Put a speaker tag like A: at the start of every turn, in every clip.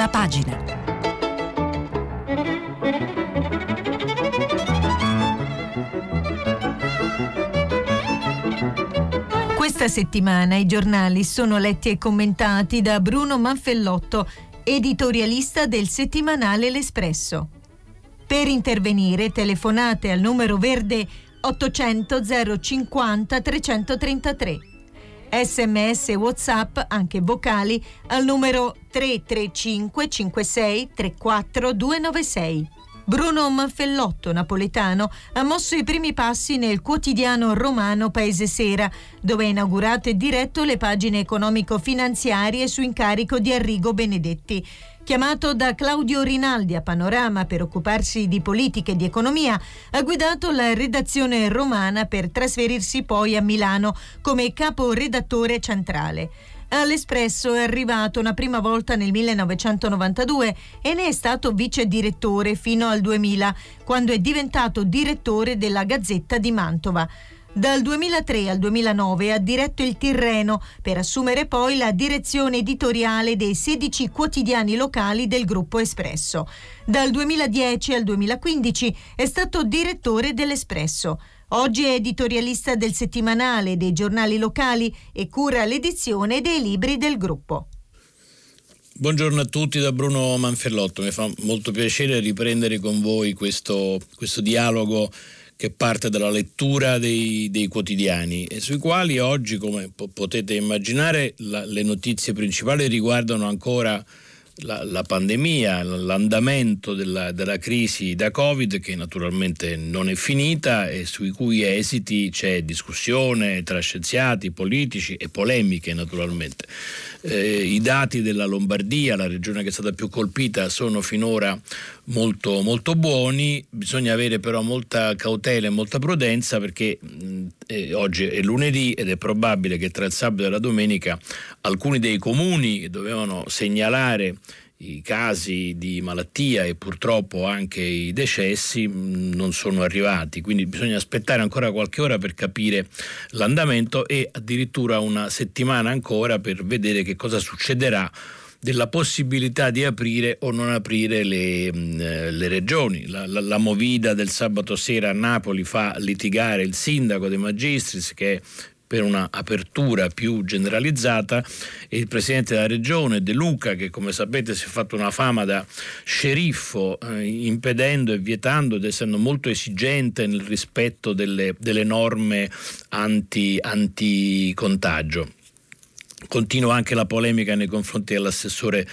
A: prima pagina. Questa settimana i giornali sono letti e commentati da Bruno Manfellotto, editorialista del settimanale L'Espresso. Per intervenire telefonate al numero verde 800 050 333. Sms WhatsApp, anche vocali, al numero 335 56 34 296. Bruno Manfellotto, napoletano, ha mosso i primi passi nel quotidiano romano Paese Sera, dove ha inaugurato e diretto le pagine economico-finanziarie su incarico di Arrigo Benedetti. Chiamato da Claudio Rinaldi a Panorama per occuparsi di politica e di economia, ha guidato la redazione romana per trasferirsi poi a Milano come capo redattore centrale. All'Espresso è arrivato una prima volta nel 1992 e ne è stato vice direttore fino al 2000, quando è diventato direttore della Gazzetta di Mantova. Dal 2003 al 2009 ha diretto il Tirreno per assumere poi la direzione editoriale dei 16 quotidiani locali del gruppo Espresso. Dal 2010 al 2015 è stato direttore dell'Espresso. Oggi è editorialista del settimanale dei giornali locali e cura l'edizione dei libri del gruppo.
B: Buongiorno a tutti da Bruno Manfellotto, mi fa molto piacere riprendere con voi questo, questo dialogo che parte dalla lettura dei, dei, quotidiani e sui quali oggi, come po- potete immaginare, la, le notizie principali riguardano ancora la, la pandemia, l'andamento della, della, crisi da Covid che naturalmente non è finita e sui cui esiti c'è discussione tra scienziati, politici e polemiche naturalmente. Eh, I dati della Lombardia, la regione che è stata più colpita, sono finora molto, molto buoni, bisogna avere però molta cautela e molta prudenza perché mh, eh, oggi è lunedì ed è probabile che tra il sabato e la domenica alcuni dei comuni dovevano segnalare i casi di malattia e purtroppo anche i decessi non sono arrivati, quindi bisogna aspettare ancora qualche ora per capire l'andamento e addirittura una settimana ancora per vedere che cosa succederà della possibilità di aprire o non aprire le, le regioni. La, la, la, movida del sabato sera a Napoli fa litigare il sindaco De Magistris che è per un'apertura più generalizzata e il presidente della regione De Luca che come sapete si è fatto una fama da sceriffo eh, impedendo e vietando ed essendo molto esigente nel rispetto delle, delle norme anti, anti-contagio. Continua anche la polemica nei confronti dell'assessore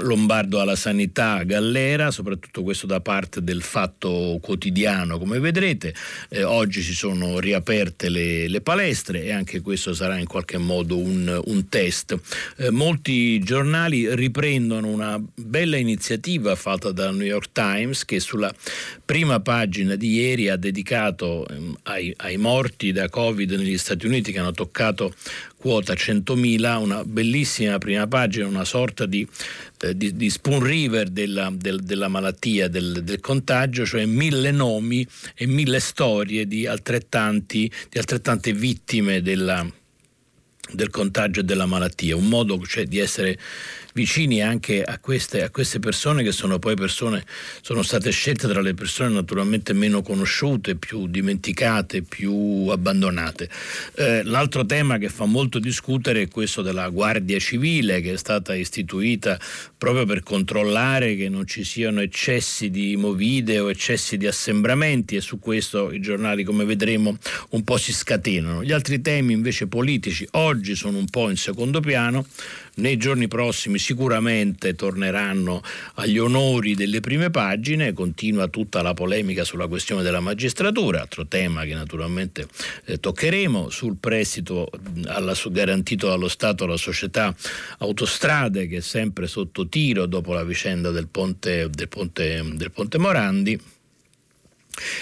B: lombardo alla sanità Gallera, soprattutto questo da parte del fatto quotidiano, come vedrete. Eh, oggi si sono riaperte le, le, palestre e anche questo sarà in qualche modo un, un test. Eh, molti giornali riprendono una bella iniziativa fatta dal New York Times che sulla prima pagina di ieri ha dedicato eh, ai, ai morti da Covid negli Stati Uniti che hanno toccato quota 100.000, una bellissima prima pagina, una sorta di, eh, di, di spoon river della, del, della malattia, del, del, contagio, cioè mille nomi e mille storie di, altrettanti, di altrettante vittime della, del contagio e della malattia, un modo cioè, di essere vicini anche a queste, a queste, persone che sono poi persone, sono state scelte tra le persone naturalmente meno conosciute, più dimenticate, più abbandonate. Eh, l'altro tema che fa molto discutere è questo della Guardia Civile che è stata istituita proprio per controllare che non ci siano eccessi di movide o eccessi di assembramenti e su questo i giornali come vedremo un po' si scatenano. Gli altri temi invece politici oggi sono un po' in secondo piano, nei giorni prossimi sicuramente torneranno agli onori delle prime pagine, continua tutta la polemica sulla questione della magistratura, altro tema che naturalmente eh, toccheremo, sul prestito alla, garantito dallo Stato alla società Autostrade che è sempre sotto tiro dopo la vicenda del ponte, del ponte, del ponte Morandi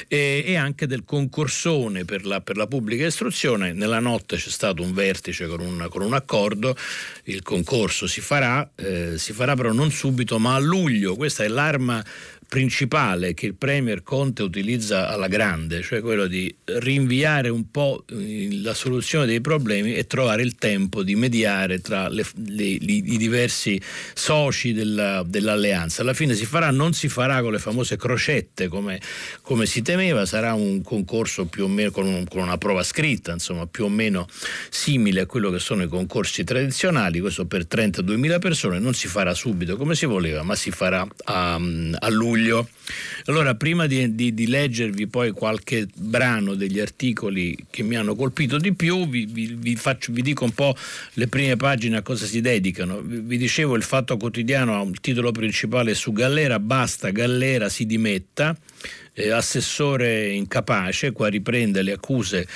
B: e, e anche del concorsone per la, per la, pubblica istruzione. Nella notte c'è stato un vertice con un, con un accordo, il concorso si farà, eh, si farà però non subito ma a luglio, questa è l'arma principale che il Premier Conte utilizza alla grande, cioè quello di rinviare un po' la soluzione dei problemi e trovare il tempo di mediare tra le, le, i diversi soci della, dell'alleanza. Alla fine si farà, non si farà con le famose crocette come, come si temeva, sarà un concorso più o meno con, un, con una prova scritta, insomma più o meno simile a quello che sono i concorsi tradizionali, questo per 32.000 persone, non si farà subito come si voleva, ma si farà a, a luglio luglio. Allora, prima di, di, di, leggervi poi qualche brano degli articoli che mi hanno colpito di più, vi, vi, faccio, vi dico un po' le prime pagine a cosa si dedicano. Vi dicevo, il Fatto Quotidiano ha un titolo principale su Gallera, basta, Gallera si dimetta eh, assessore incapace, qua riprende le accuse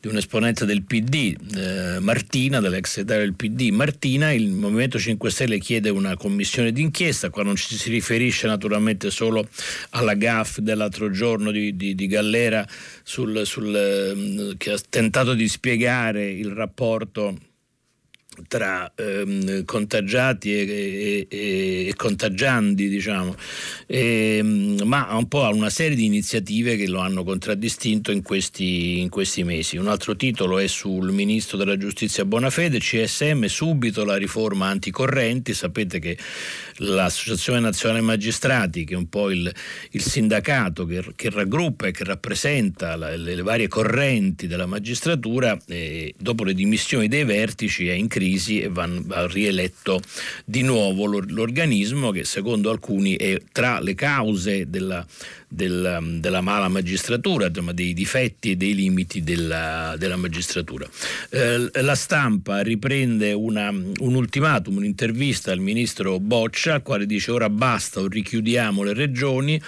B: di un esponente del PD, eh, Martina, dell'ex segretario del PD, Martina, il Movimento 5 Stelle chiede una commissione d'inchiesta, qua non ci si riferisce naturalmente solo alla GAF dell'altro giorno di, di, di Gallera sul, sul, eh, che ha tentato di spiegare il rapporto tra ehm, contagiati e, e, e, contagiandi, diciamo, e, ehm, ma un po' a una serie di iniziative che lo hanno contraddistinto in questi, in questi, mesi. Un altro titolo è sul ministro della giustizia Bonafede, CSM, subito la riforma anticorrenti. Sapete che l'Associazione Nazionale Magistrati, che è un po' il, il sindacato che, che, raggruppa e che rappresenta la, le, le, varie correnti della magistratura, eh, dopo le dimissioni dei vertici è in crisi e va, va rieletto di nuovo l'organismo che secondo alcuni è tra le cause della del, della mala magistratura, dei difetti e dei limiti della, della magistratura. Eh, la stampa riprende una, un ultimatum, un'intervista al ministro Boccia, al quale dice ora basta, richiudiamo le regioni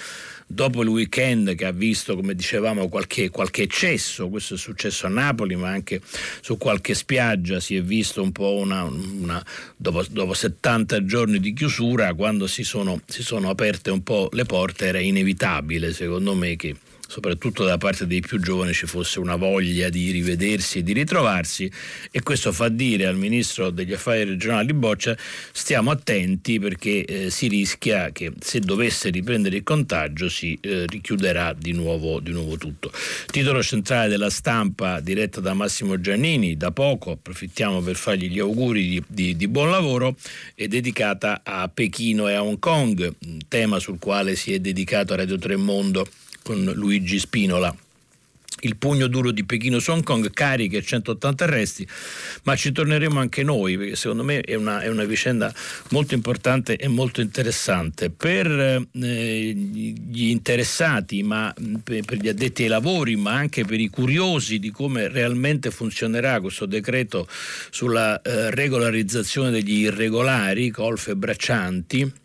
B: dopo il weekend che ha visto, come dicevamo, qualche, qualche, eccesso, questo è successo a Napoli, ma anche su qualche spiaggia si è visto un po' una, una dopo, dopo, 70 giorni di chiusura, quando si sono, si sono aperte un po' le porte, era inevitabile, secondo me, che soprattutto da parte dei più giovani ci fosse una voglia di rivedersi e di ritrovarsi e questo fa dire al ministro degli affari regionali Boccia stiamo attenti perché eh, si rischia che se dovesse riprendere il contagio si eh, richiuderà di nuovo, di nuovo tutto. Titolo centrale della stampa diretta da Massimo Giannini, da poco approfittiamo per fargli gli auguri di, di, di buon lavoro, è dedicata a Pechino e a Hong Kong, tema sul quale si è dedicato a Radio Tremondo con Luigi Spinola il pugno duro di Pechino su Hong Kong, cariche 180 arresti, ma ci torneremo anche noi perché secondo me è una, è una vicenda molto importante e molto interessante. Per eh, gli interessati, ma per, gli addetti ai lavori, ma anche per i curiosi di come realmente funzionerà questo decreto sulla eh, regolarizzazione degli irregolari, colfe e braccianti,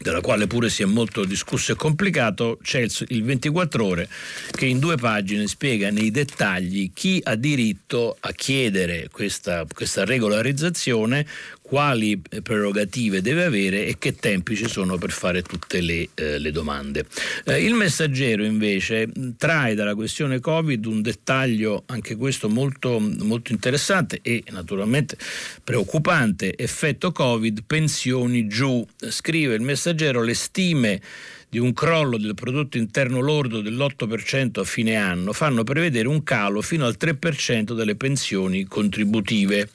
B: della quale pure si è molto discusso e complicato, c'è il 24 ore che in due pagine spiega nei dettagli chi ha diritto a chiedere questa, questa regolarizzazione, quali prerogative deve avere e che tempi ci sono per fare tutte le, eh, le domande. Eh, il messaggero invece trae dalla questione Covid un dettaglio anche questo molto, molto interessante e naturalmente preoccupante, effetto Covid, pensioni giù. Scrive il messaggero le stime di un crollo del prodotto interno lordo dell'8% a fine anno fanno prevedere un calo fino al 3% delle pensioni contributive.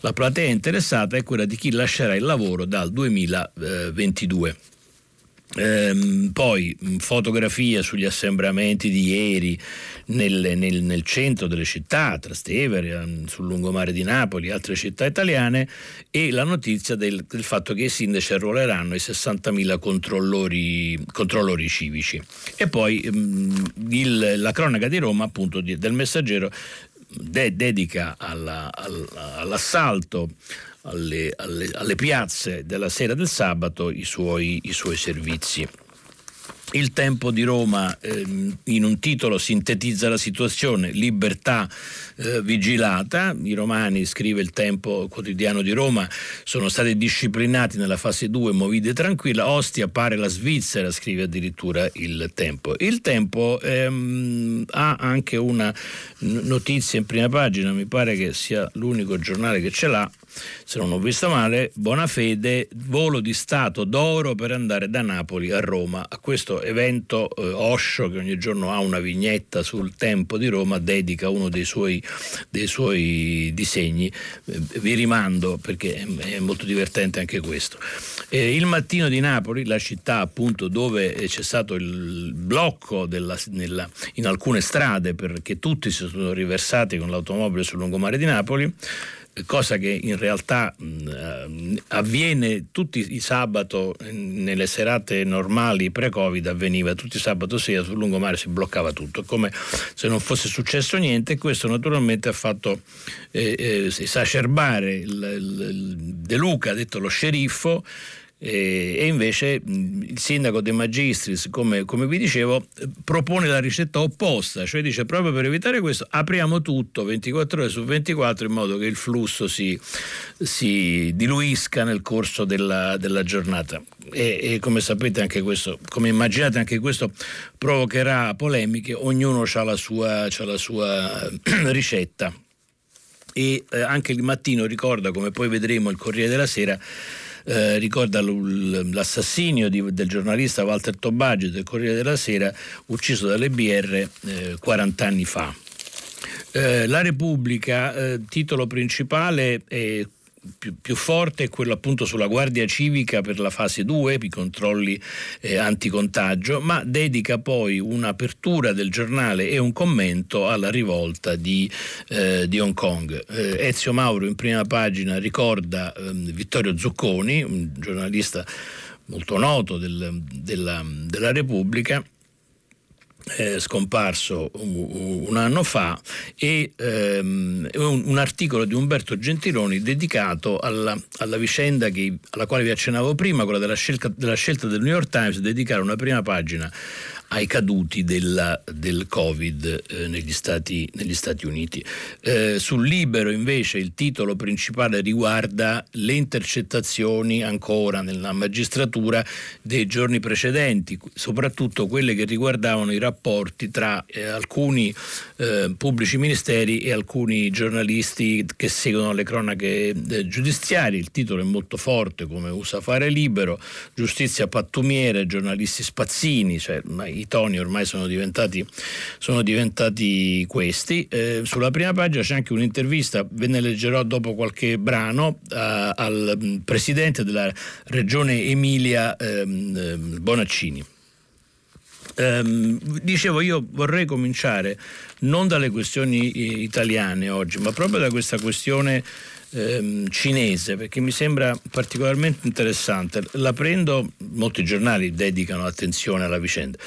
B: La platea interessata è quella di chi lascerà il lavoro dal 2022. Ehm, poi fotografia sugli assembramenti di ieri nel, nel, nel, centro delle città, Trastevere, ehm, sul lungomare di Napoli, altre città italiane e la notizia del, del fatto che i sindaci arruoleranno i 60.000 controllori, controllori civici. E poi ehm, il, la cronaca di Roma, appunto, di, del messaggero, de, dedica alla, all'assalto alle, alle, alle, piazze della sera del sabato i suoi, i suoi servizi. Il tempo di Roma ehm, in un titolo sintetizza la situazione, libertà eh, vigilata, i romani, scrive il tempo quotidiano di Roma, sono stati disciplinati nella fase 2, movide tranquilla, Ostia pare la Svizzera, scrive addirittura il tempo. Il tempo ehm, ha anche una notizia in prima pagina, mi pare che sia l'unico giornale che ce l'ha, se non ho visto male, buona fede, volo di Stato d'oro per andare da Napoli a Roma. A questo evento eh, Osho, che ogni giorno ha una vignetta sul tempo di Roma, dedica uno dei suoi, dei suoi disegni. Eh, vi rimando perché è molto divertente anche questo. Eh, il mattino di Napoli, la città appunto dove c'è stato il blocco della, nella, in alcune strade perché tutti si sono riversati con l'automobile sul lungomare di Napoli, cosa che in realtà mh, avviene tutti i sabato nelle serate normali pre-Covid avveniva tutti i sabato sera sul lungomare si bloccava tutto come se non fosse successo niente. E questo naturalmente ha fatto eh, eh, esacerbare il, il, il De Luca detto lo sceriffo e, invece il sindaco De Magistris, come, come, vi dicevo, propone la ricetta opposta, cioè dice proprio per evitare questo apriamo tutto 24 ore su 24 in modo che il flusso si, si diluisca nel corso della, della giornata. E, e, come sapete anche questo, come immaginate anche questo provocherà polemiche, ognuno ha la sua, ha la sua ricetta e eh, anche il mattino ricorda, come poi vedremo il Corriere della Sera, eh, ricorda l'assassinio di, del giornalista Walter Tobaggi del Corriere della Sera ucciso dalle BR eh, 40 anni fa. Eh, la Repubblica, eh, titolo principale è più, più, forte è quello appunto sulla Guardia Civica per la fase 2, i controlli eh, anticontagio, ma dedica poi un'apertura del giornale e un commento alla rivolta di, eh, di Hong Kong. Eh, Ezio Mauro in prima pagina ricorda ehm, Vittorio Zucconi, un giornalista molto noto del, della, della Repubblica, eh, scomparso un, un, anno fa e ehm, un, un, articolo di Umberto Gentiloni dedicato alla, alla vicenda che, alla quale vi accennavo prima, quella della scelta, della scelta del New York Times, dedicare una prima pagina ai caduti della, del Covid eh, negli, Stati, negli, Stati, Uniti. Eh, sul Libero invece il titolo principale riguarda le intercettazioni ancora nella magistratura dei giorni precedenti, soprattutto quelle che riguardavano i rapporti tra eh, alcuni eh, pubblici ministeri e alcuni giornalisti che seguono le cronache eh, giudiziarie. Il titolo è molto forte come usa fare Libero, giustizia pattumiere, giornalisti spazzini, cioè i toni ormai sono diventati, sono diventati questi. Eh, sulla prima pagina c'è anche un'intervista, ve ne leggerò dopo qualche brano, eh, al mm, presidente della regione Emilia ehm, ehm Bonaccini. Um, dicevo, io vorrei cominciare non dalle questioni eh, italiane oggi, ma proprio da questa questione ehm, cinese perché mi sembra particolarmente interessante. La prendo, molti giornali dedicano attenzione alla vicenda.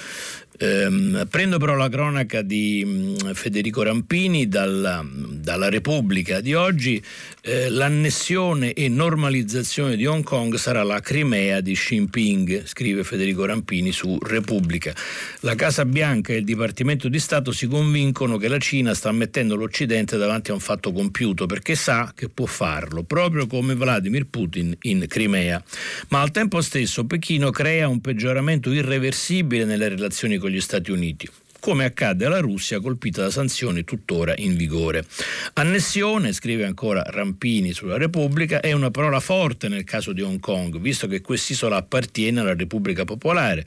B: Ehm, prendo però la cronaca di mm, Federico Rampini dalla, dalla Repubblica di oggi. Eh, l'annessione e normalizzazione di Hong Kong sarà la Crimea di Xi Jinping, scrive Federico Rampini su Repubblica. La Casa Bianca e il Dipartimento di Stato si convincono che la Cina sta mettendo l'Occidente davanti a un fatto compiuto perché sa che può farlo, proprio come Vladimir Putin in Crimea. Ma al tempo stesso Pechino crea un peggioramento irreversibile nelle relazioni con gli Stati Uniti come accadde alla Russia colpita da sanzioni tuttora in vigore. Annessione, scrive ancora Rampini sulla Repubblica, è una parola forte nel caso di Hong Kong, visto che quest'isola appartiene alla Repubblica Popolare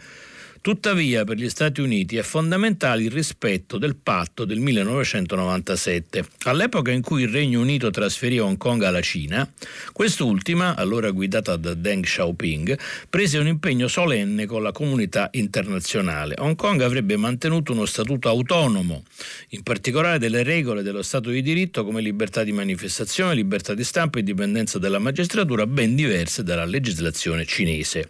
B: Tuttavia per gli Stati Uniti è fondamentale il rispetto del patto del 1997. All'epoca in cui il Regno Unito trasferì Hong Kong alla Cina, quest'ultima, allora guidata da Deng Xiaoping, prese un impegno solenne con la comunità internazionale. Hong Kong avrebbe mantenuto uno statuto autonomo, in particolare delle regole dello Stato di diritto come libertà di manifestazione, libertà di stampa e indipendenza della magistratura ben diverse dalla legislazione cinese.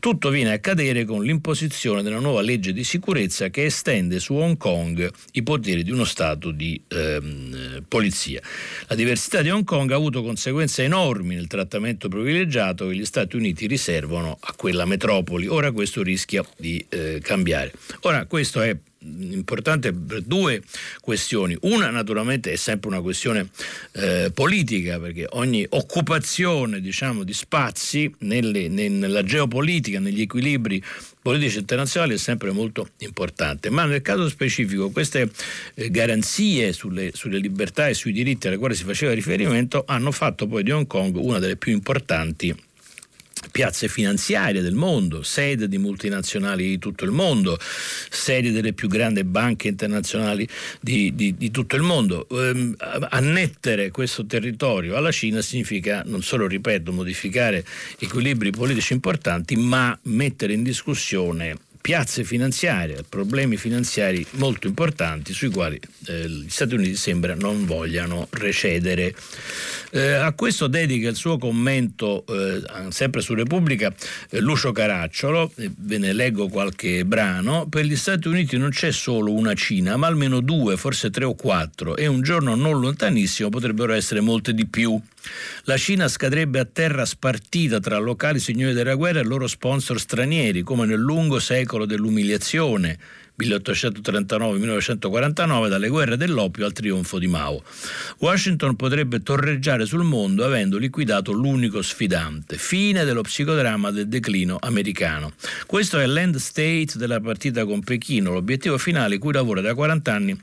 B: Tutto viene a cadere con l'imposizione approvazione della nuova legge di sicurezza che estende su Hong Kong i poteri di uno Stato di ehm, polizia. La diversità di Hong Kong ha avuto conseguenze enormi nel trattamento privilegiato che gli Stati Uniti riservano a quella metropoli. Ora questo rischia di eh, cambiare. Ora questo è importante per due questioni. Una naturalmente è sempre una questione eh, politica, perché ogni occupazione diciamo, di spazi nelle, nella geopolitica, negli equilibri politici internazionali è sempre molto importante, ma nel caso specifico queste eh, garanzie sulle, sulle, libertà e sui diritti alle quali si faceva riferimento hanno fatto poi di Hong Kong una delle più importanti piazze finanziarie del mondo, sede di multinazionali di tutto il mondo, sede delle più grandi banche internazionali di, di, di tutto il mondo. Ehm, annettere questo territorio alla Cina significa non solo, ripeto, modificare equilibri politici importanti, ma mettere in discussione piazze finanziarie, problemi finanziari molto importanti sui quali eh, gli Stati Uniti sembra non vogliano recedere. Eh, a questo dedica il suo commento, eh, sempre su Repubblica, eh, Lucio Caracciolo, ve ne leggo qualche brano, per gli Stati Uniti non c'è solo una Cina, ma almeno due, forse tre o quattro, e un giorno non lontanissimo potrebbero essere molte di più. La Cina scadrebbe a terra spartita tra locali signori della guerra e loro sponsor stranieri, come nel lungo secolo dell'umiliazione 1839-1949 dalle guerre dell'oppio al trionfo di Mao. Washington potrebbe torreggiare sul mondo avendo liquidato l'unico sfidante. Fine dello psicodramma del declino americano. Questo è l'end state della partita con Pechino, l'obiettivo finale cui lavora da 40 anni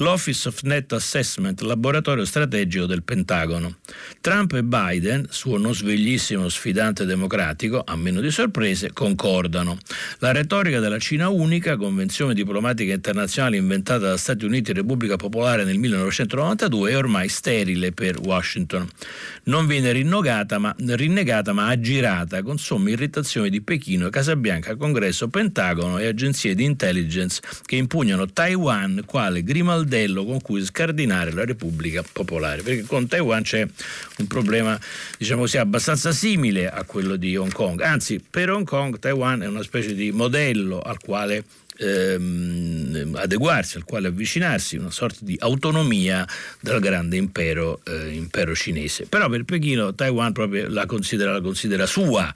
B: l'Office of Net Assessment, laboratorio strategico del Pentagono. Trump e Biden, suo non sveglissimo sfidante democratico, a meno di sorprese, concordano. La retorica della Cina unica, convenzione diplomatica internazionale inventata da Stati Uniti e Repubblica Popolare nel 1992, è ormai sterile per Washington. Non viene ma, rinnegata ma aggirata con somme irritazioni di Pechino, Casabianca, Congresso, Pentagono e agenzie di intelligence che impugnano Taiwan quale grimaldello con cui scardinare la Repubblica Popolare, perché con Taiwan c'è un problema, diciamo così, abbastanza simile a quello di Hong Kong. Anzi, per Hong Kong Taiwan è una specie di modello al quale ehm, adeguarsi, al quale avvicinarsi, una sorta di autonomia dal grande impero, eh, impero cinese. Però per Pechino Taiwan la considera, la considera sua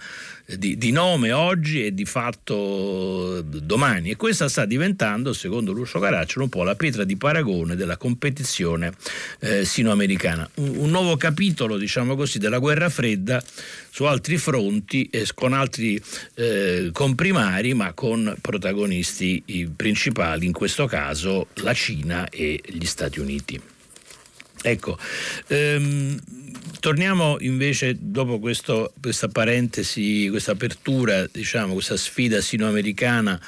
B: di, di, nome oggi e di fatto domani e questa sta diventando, secondo Lucio Caracciolo, un po' la pietra di paragone della competizione eh, sinoamericana. Un, un, nuovo capitolo, diciamo così, della guerra fredda su altri fronti e con altri eh, comprimari, ma con protagonisti principali, in questo caso la Cina e gli Stati Uniti. Ecco, ehm, torniamo invece dopo questo, questa parentesi, questa apertura, diciamo, questa sfida sinoamericana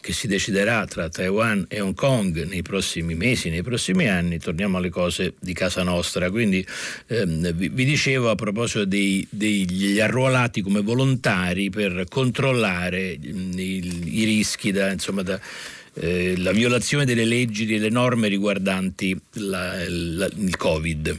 B: che si deciderà tra Taiwan e Hong Kong nei prossimi mesi, nei prossimi anni, torniamo alle cose di casa nostra. Quindi ehm, vi, vi, dicevo a proposito dei, degli arruolati come volontari per controllare mm, i, i rischi da, insomma, da eh, la violazione delle leggi, delle norme riguardanti la, la, il Covid.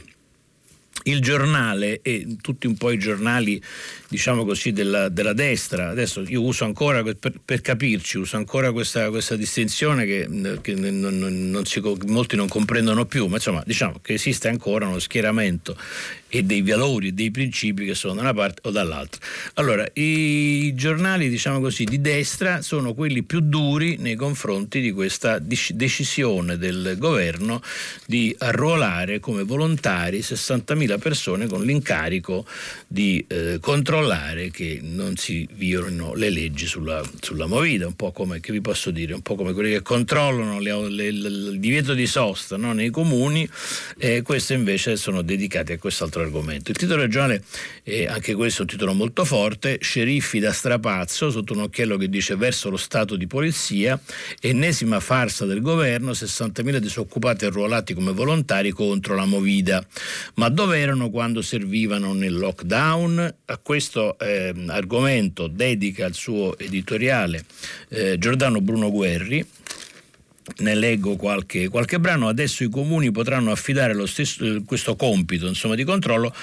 B: Il giornale e tutti un po' i giornali diciamo così della, della destra adesso io uso ancora per, per capirci uso ancora questa, questa distinzione che, che non, non si, molti non comprendono più ma insomma diciamo che esiste ancora uno schieramento e dei valori e dei principi che sono da una parte o dall'altra. Allora, i giornali, diciamo così, di destra sono quelli più duri nei confronti di questa decisione del governo di arruolare come volontari 60.000 persone con l'incarico di eh, controllare che non si violino le leggi sulla, sulla movida, un po' come, che vi posso dire, un po' come quelli che controllano le, le, le, il divieto di sosta no, nei comuni, e queste invece sono dedicate a quest'altro altro argomento. Il titolo regionale è anche questo un titolo molto forte, sceriffi da strapazzo sotto un occhiello che dice verso lo stato di polizia, ennesima farsa del governo, 60.000 disoccupati arruolati come volontari contro la Movida. Ma dove erano quando servivano nel lockdown? A questo eh, argomento dedica il suo editoriale eh, Giordano Bruno Guerri ne leggo qualche, qualche, brano, adesso i comuni potranno affidare stesso, eh, questo compito insomma, di controllo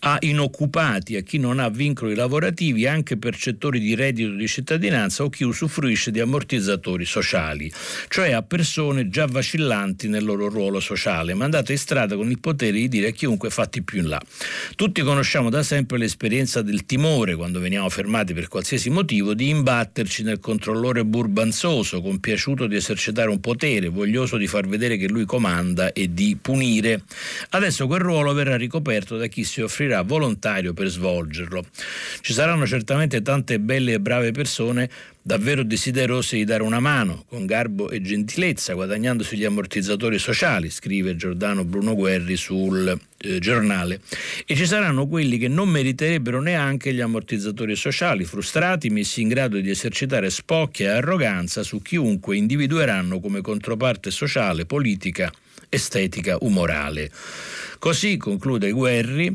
B: a inoccupati, a chi non ha vincoli lavorativi, anche percettori di reddito di cittadinanza o chi usufruisce di ammortizzatori sociali, cioè a persone già vacillanti nel loro ruolo sociale, mandate in strada con il potere di dire a chiunque fatti più in là. Tutti conosciamo da sempre l'esperienza del timore, quando veniamo fermati per qualsiasi motivo, di imbatterci nel controllore burbanzoso, compiaciuto di esercitare un potere potere, voglioso di far vedere che lui comanda e di punire. Adesso quel ruolo verrà ricoperto da chi si offrirà volontario per svolgerlo. Ci saranno certamente tante belle e brave persone davvero desiderose di dare una mano, con garbo e gentilezza, guadagnandosi gli ammortizzatori sociali, scrive Giordano Bruno Guerri sul eh, giornale. E ci saranno quelli che non meriterebbero neanche gli ammortizzatori sociali, frustrati, messi in grado di esercitare spocchia e arroganza su chiunque individueranno come controparte sociale, politica, estetica, umorale. Così conclude Guerri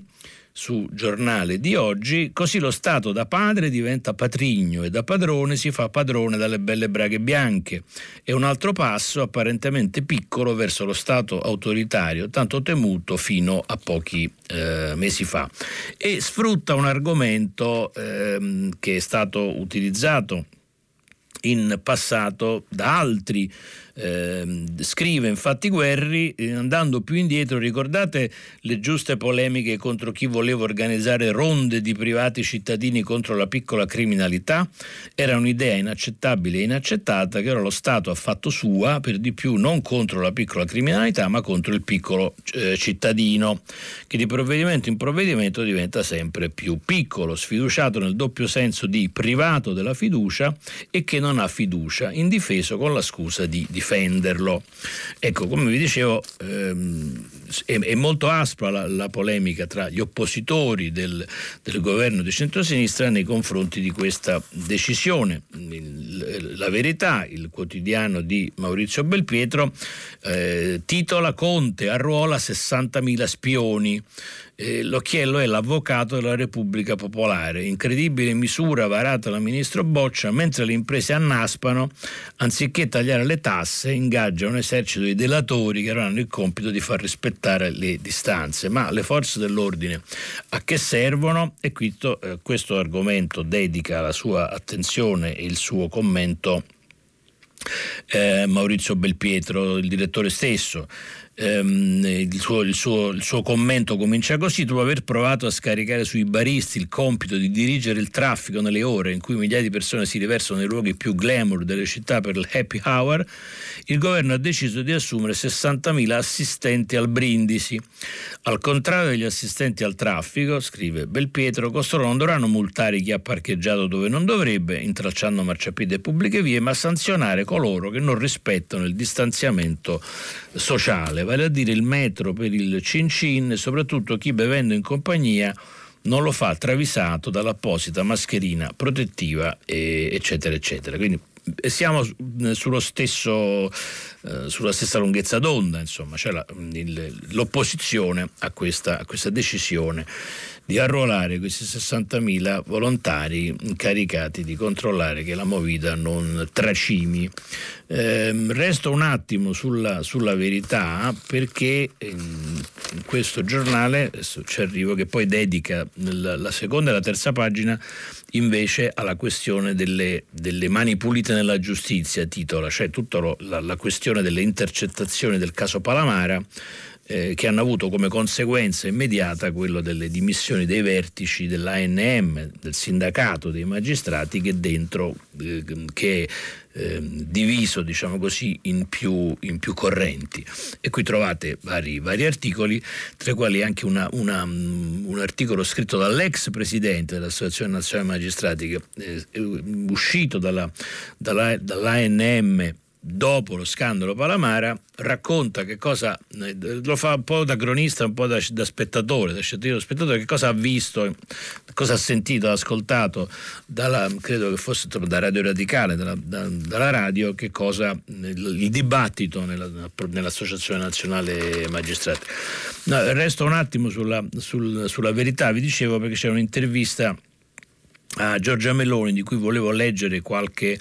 B: su giornale di oggi, così lo Stato da padre diventa patrigno e da padrone si fa padrone dalle belle braghe bianche. È un altro passo apparentemente piccolo verso lo Stato autoritario, tanto temuto fino a pochi eh, mesi fa. E sfrutta un argomento eh, che è stato utilizzato in passato da altri eh, scrive infatti Guerri, eh, andando più indietro, ricordate le giuste polemiche contro chi voleva organizzare ronde di privati cittadini contro la piccola criminalità? Era un'idea inaccettabile e inaccettata che ora lo Stato ha fatto sua, per di più non contro la piccola criminalità, ma contro il piccolo eh, cittadino, che di provvedimento in provvedimento diventa sempre più piccolo, sfiduciato nel doppio senso di privato della fiducia e che non ha fiducia, indifeso con la scusa di difesa difenderlo. Ecco, come vi dicevo, ehm, è, è, molto aspra la, la, polemica tra gli oppositori del, del governo di centrosinistra nei confronti di questa decisione. Il, la verità, il quotidiano di Maurizio Belpietro, eh, titola Conte arruola 60.000 spioni. Eh, l'occhiello è l'avvocato della Repubblica Popolare. Incredibile misura varata dal ministro Boccia, mentre le imprese annaspano, anziché tagliare le tasse, ingaggia un esercito di delatori che avranno il compito di far rispettare le distanze. Ma le forze dell'ordine a che servono? E questo, eh, questo argomento dedica la sua attenzione e il suo commento eh, Maurizio Belpietro, il direttore stesso ehm, il, suo, il, suo, il, suo, commento comincia così, dopo aver provato a scaricare sui baristi il compito di dirigere il traffico nelle ore in cui migliaia di persone si riversano nei luoghi più glamour delle città per il happy hour, il governo ha deciso di assumere 60.000 assistenti al brindisi. Al contrario degli assistenti al traffico, scrive Belpietro, costoro non dovranno multare chi ha parcheggiato dove non dovrebbe, intralciando marciapiede e pubbliche vie, ma sanzionare coloro che non rispettano il distanziamento sociale vale a dire il metro per il cin cin soprattutto chi bevendo in compagnia non lo fa travisato dall'apposita mascherina protettiva eccetera eccetera. Quindi siamo stesso, eh, sulla stessa lunghezza d'onda insomma cioè la, il, l'opposizione a questa, a questa decisione di arruolare questi 60.000 volontari incaricati di controllare che la movida non tracimi. Eh, resto un attimo sulla, sulla verità perché in, in, questo giornale, ci arrivo, che poi dedica nella, la seconda e la terza pagina invece alla questione delle, delle mani pulite nella giustizia, titola, cioè tutta la, la questione delle intercettazioni del caso Palamara eh, che hanno avuto come conseguenza immediata quello delle dimissioni dei vertici dell'ANM, del sindacato dei magistrati che dentro, eh, che eh, diviso diciamo così in più, in più, correnti. E qui trovate vari, vari articoli tra i quali anche una, una, un articolo scritto dall'ex presidente dell'Associazione Nazionale Magistrati che è uscito dalla, dalla, dall'ANM dopo lo scandalo Palamara, racconta che cosa, lo fa un po' da cronista, un po' da, da spettatore, da scettino spettatore, che cosa ha visto, cosa ha sentito, ha ascoltato, dalla, credo che fosse da Radio Radicale, dalla, da, dalla radio, che cosa, il dibattito nella, nell'Associazione Nazionale Magistrati. No, resto un attimo sulla, sul, sulla verità, vi dicevo perché c'è un'intervista a Giorgia Meloni di cui volevo leggere qualche,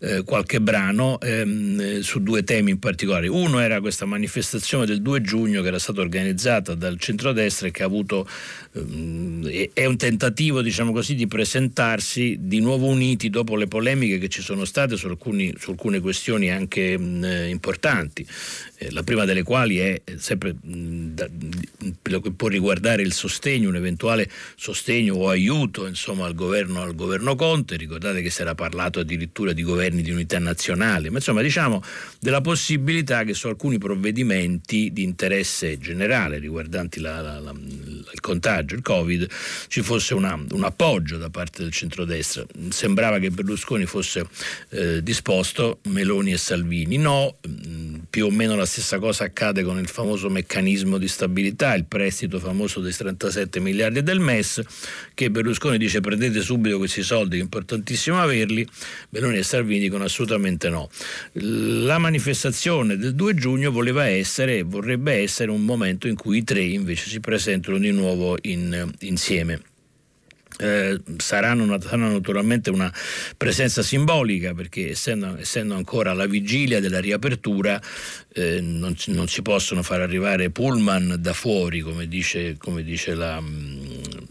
B: eh, qualche brano ehm, su due temi in particolare. Uno era questa manifestazione del 2 giugno che era stata organizzata dal centrodestra e che ha avuto ehm, è un tentativo diciamo così di presentarsi di nuovo uniti dopo le polemiche che ci sono state su, alcuni, su alcune questioni anche mh, importanti. Eh, la prima delle quali è sempre mh, da, quello che può riguardare il sostegno, un eventuale sostegno o aiuto insomma, al governo al governo Conte, ricordate che si era parlato addirittura di governi di unità nazionale, ma insomma diciamo della possibilità che su alcuni provvedimenti di interesse generale riguardanti la, la, la, il contagio, il Covid, ci fosse una, un appoggio da parte del centrodestra. Sembrava che Berlusconi fosse eh, disposto, Meloni e Salvini no, più o meno la stessa cosa accade con il famoso meccanismo di stabilità, il prestito famoso dei 37 miliardi del MES, che Berlusconi dice prendete subito questi soldi, è importantissimo averli, Meloni e Salvini dicono assolutamente no. La manifestazione del 2 giugno voleva essere, vorrebbe essere un momento in cui i tre invece si presentano di nuovo in, insieme. Eh, saranno, saranno, naturalmente una presenza simbolica perché essendo, essendo ancora alla vigilia della riapertura eh, non, non, si possono far arrivare pullman da fuori come dice, come dice la,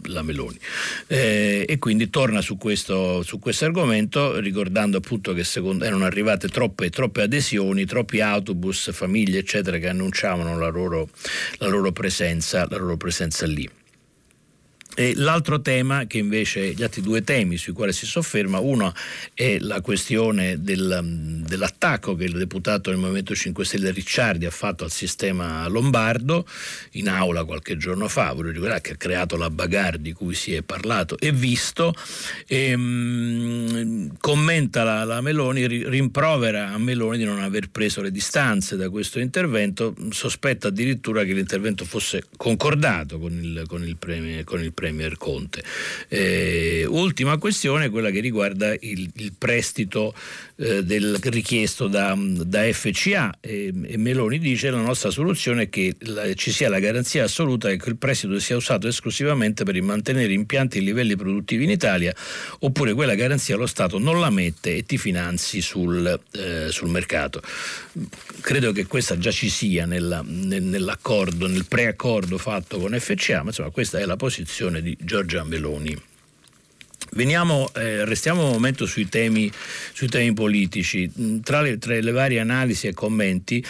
B: la, Meloni. Eh, e quindi torna su questo, su questo, argomento ricordando appunto che secondo, erano arrivate troppe, troppe, adesioni troppi autobus, famiglie eccetera che annunciavano la loro, la loro, presenza, la loro presenza lì e l'altro tema che invece, gli altri due temi sui quali si sofferma, uno è la questione del, dell'attacco che il deputato del Movimento 5 Stelle Ricciardi ha fatto al sistema lombardo in aula qualche giorno fa, vorrei ricordare che ha creato la bagarre di cui si è parlato e visto, e, mh, commenta la, la Meloni, rimprovera a Meloni di non aver preso le distanze da questo intervento, sospetta addirittura che l'intervento fosse concordato con il, con il, premio, con il Premier Conte. Eh, ultima questione, quella che riguarda il, il prestito eh, del, richiesto da, da FCA e, e, Meloni dice la nostra soluzione è che la, ci sia la garanzia assoluta che il prestito sia usato esclusivamente per mantenere impianti e livelli produttivi in Italia oppure quella garanzia lo Stato non la mette e ti finanzi sul, eh, sul mercato. Credo che questa già ci sia nella, nel, nell'accordo, nel preaccordo fatto con FCA, ma insomma questa è la posizione di Giorgia Meloni. Veniamo, eh, restiamo un momento sui temi, sui temi politici. Mm, tra le, tra le, varie analisi e commenti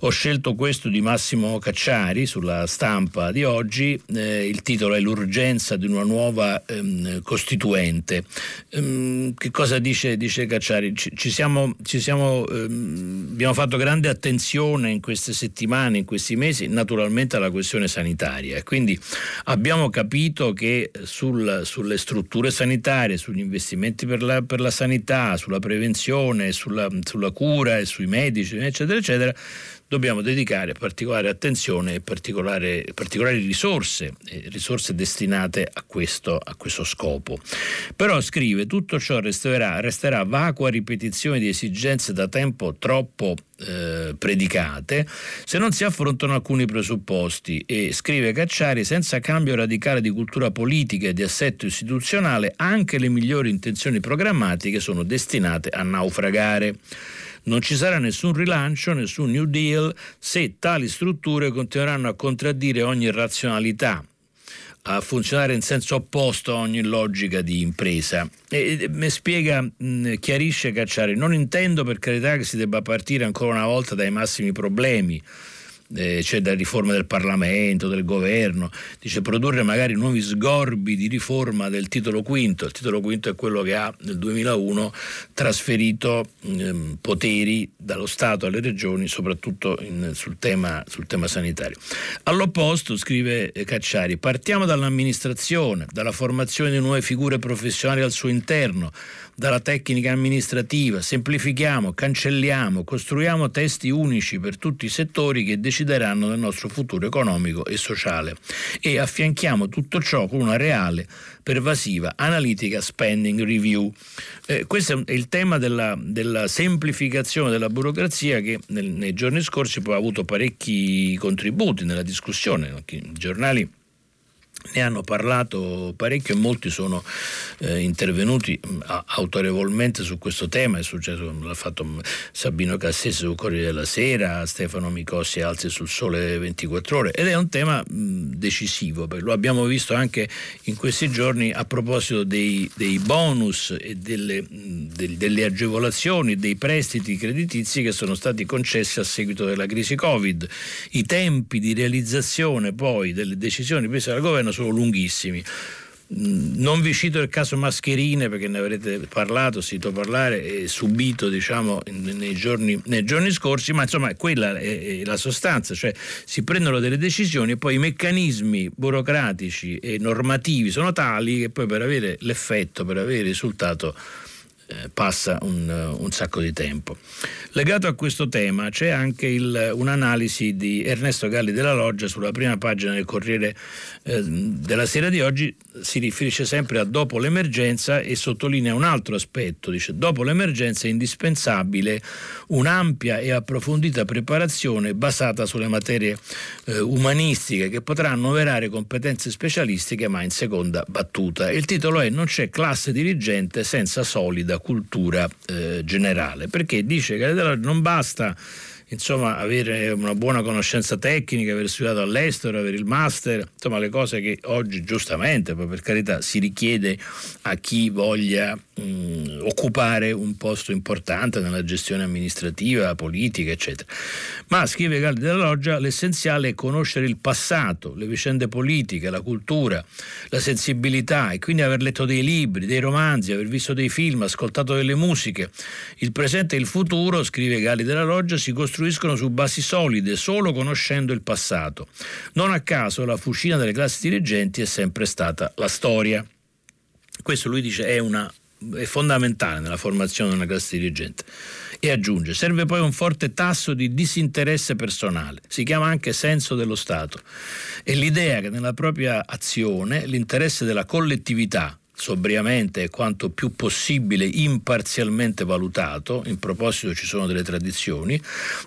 B: ho scelto questo di Massimo Cacciari sulla stampa di oggi. Eh, il titolo è L'urgenza di una nuova ehm, costituente. Ehm, che cosa dice, dice Cacciari? Ci, ci siamo, ci siamo, ehm, abbiamo fatto grande attenzione in queste settimane, in questi mesi, naturalmente alla questione sanitaria. Quindi abbiamo capito che sul, sulle strutture sanitarie sanitarie, sugli investimenti per la, per la sanità, sulla prevenzione, sulla, sulla cura e sui medici, eccetera, eccetera, dobbiamo dedicare particolare attenzione e particolari risorse, eh, risorse destinate a questo, a questo, scopo. Però scrive, tutto ciò resterà, resterà vacua ripetizione di esigenze da tempo troppo eh, predicate se non si affrontano alcuni presupposti e scrive Cacciari senza cambio radicale di cultura politica e di assetto istituzionale anche le migliori intenzioni programmatiche sono destinate a naufragare. Non ci sarà nessun rilancio, nessun New Deal se tali strutture continueranno a contraddire ogni razionalità, a funzionare in senso opposto a ogni logica di impresa. E, mi spiega, mh, chiarisce Cacciari, non intendo per carità che si debba partire ancora una volta dai massimi problemi eh, cioè da riforma del Parlamento, del governo, dice produrre magari nuovi sgorbi di riforma del titolo quinto. Il titolo quinto è quello che ha nel 2001 trasferito ehm, poteri dallo Stato alle regioni, soprattutto in, sul, tema, sul, tema, sanitario. All'opposto, scrive Cacciari, partiamo dall'amministrazione, dalla formazione di nuove figure professionali al suo interno dalla tecnica amministrativa, semplifichiamo, cancelliamo, costruiamo testi unici per tutti i settori che decideranno del nostro futuro economico e sociale e affianchiamo tutto ciò con una reale, pervasiva, analitica spending review. Eh, questo è il tema della, della, semplificazione della burocrazia che nel, nei giorni scorsi poi ha avuto parecchi contributi nella discussione. I giornali ne hanno parlato parecchio e molti sono eh, intervenuti mh, autorevolmente su questo tema, è successo, l'ha fatto Sabino Cassese su Corriere della Sera, Stefano Micossi altri sul Sole 24 Ore ed è un tema mh, decisivo, lo abbiamo visto anche in questi giorni a proposito dei, dei bonus e delle, mh, del, delle agevolazioni, dei prestiti creditizi che sono stati concessi a seguito della crisi Covid. I tempi di realizzazione poi delle decisioni prese dal governo sono lunghissimi. Mm, non vi cito il caso mascherine perché ne avrete parlato, sentito parlare e subito diciamo, nei, giorni, nei, giorni, scorsi, ma insomma quella è, la sostanza, cioè si prendono delle decisioni e poi i meccanismi burocratici e normativi sono tali che poi per avere l'effetto, per avere il risultato eh, passa un, un, sacco di tempo. Legato a questo tema c'è anche il, un'analisi di Ernesto Galli della Loggia sulla prima pagina del Corriere eh, della sera di oggi, si riferisce sempre a dopo l'emergenza e sottolinea un altro aspetto, dice dopo l'emergenza è indispensabile un'ampia e approfondita preparazione basata sulle materie eh, umanistiche che potrà annoverare competenze specialistiche ma in seconda battuta. Il titolo è Non c'è classe dirigente senza solida cultura eh, generale, perché dice che non basta insomma, avere una buona conoscenza tecnica, aver studiato all'estero, avere il master, insomma le cose che oggi giustamente, poi per carità, si richiede a chi voglia mh, occupare un posto importante nella gestione amministrativa, politica, eccetera. Ma, scrive Galli della Loggia, l'essenziale è conoscere il passato, le vicende politiche, la cultura, la sensibilità e quindi aver letto dei libri, dei romanzi, aver visto dei film, ascoltato delle musiche. Il presente e il futuro, scrive Galli della Loggia, si costruiscono costruiscono su basi solide solo conoscendo il passato. Non a caso la fucina delle classi dirigenti è sempre stata la storia. Questo lui dice è, una, è fondamentale nella formazione di una classe dirigente. E aggiunge, serve poi un forte tasso di disinteresse personale, si chiama anche senso dello Stato. E l'idea che nella propria azione l'interesse della collettività, sobriamente e quanto più possibile imparzialmente valutato, in proposito ci sono delle tradizioni,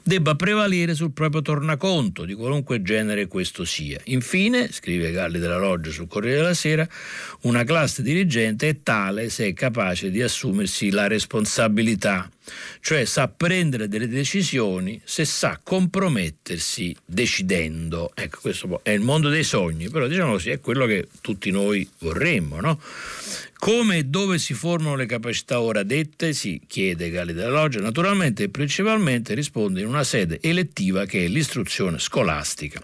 B: debba prevalere sul proprio tornaconto, di qualunque genere questo sia. Infine, scrive Galli della Loggia sul Corriere della Sera, una classe dirigente è tale se è capace di assumersi la responsabilità cioè sa prendere delle decisioni se sa compromettersi decidendo. Ecco, questo è il mondo dei sogni, però diciamo così, è quello che tutti noi vorremmo, no? Come e dove si formano le capacità ora dette? Si chiede Galli della Loggia, naturalmente e principalmente risponde in una sede elettiva che è l'istruzione scolastica.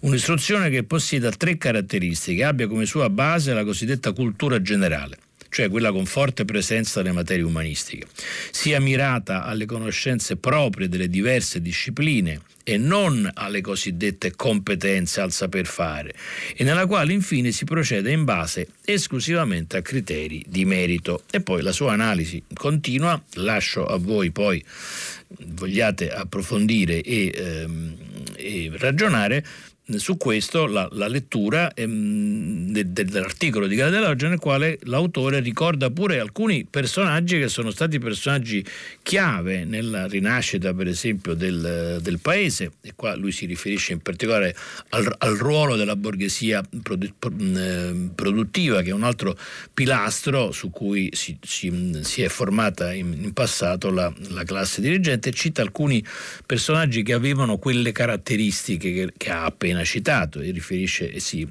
B: Un'istruzione che possieda tre caratteristiche, abbia come sua base la cosiddetta cultura generale cioè quella con forte presenza delle materie umanistiche, sia mirata alle conoscenze proprie delle diverse discipline e non alle cosiddette competenze al saper fare, e nella quale infine si procede in base esclusivamente a criteri di merito. E poi la sua analisi continua, lascio a voi poi vogliate approfondire e, ehm, e ragionare su questo la, la lettura ehm, de, dell'articolo di Gara dell'Oggia nel quale l'autore ricorda pure alcuni personaggi che sono stati personaggi chiave nella rinascita per esempio del, del paese. E qua lui si riferisce in particolare al, al ruolo della borghesia ehm, produttiva che è un altro pilastro su cui si, si, si è formata in, in passato la, la, classe dirigente. E cita alcuni personaggi che avevano quelle caratteristiche che, che ha appena appena citato, e riferisce, e si,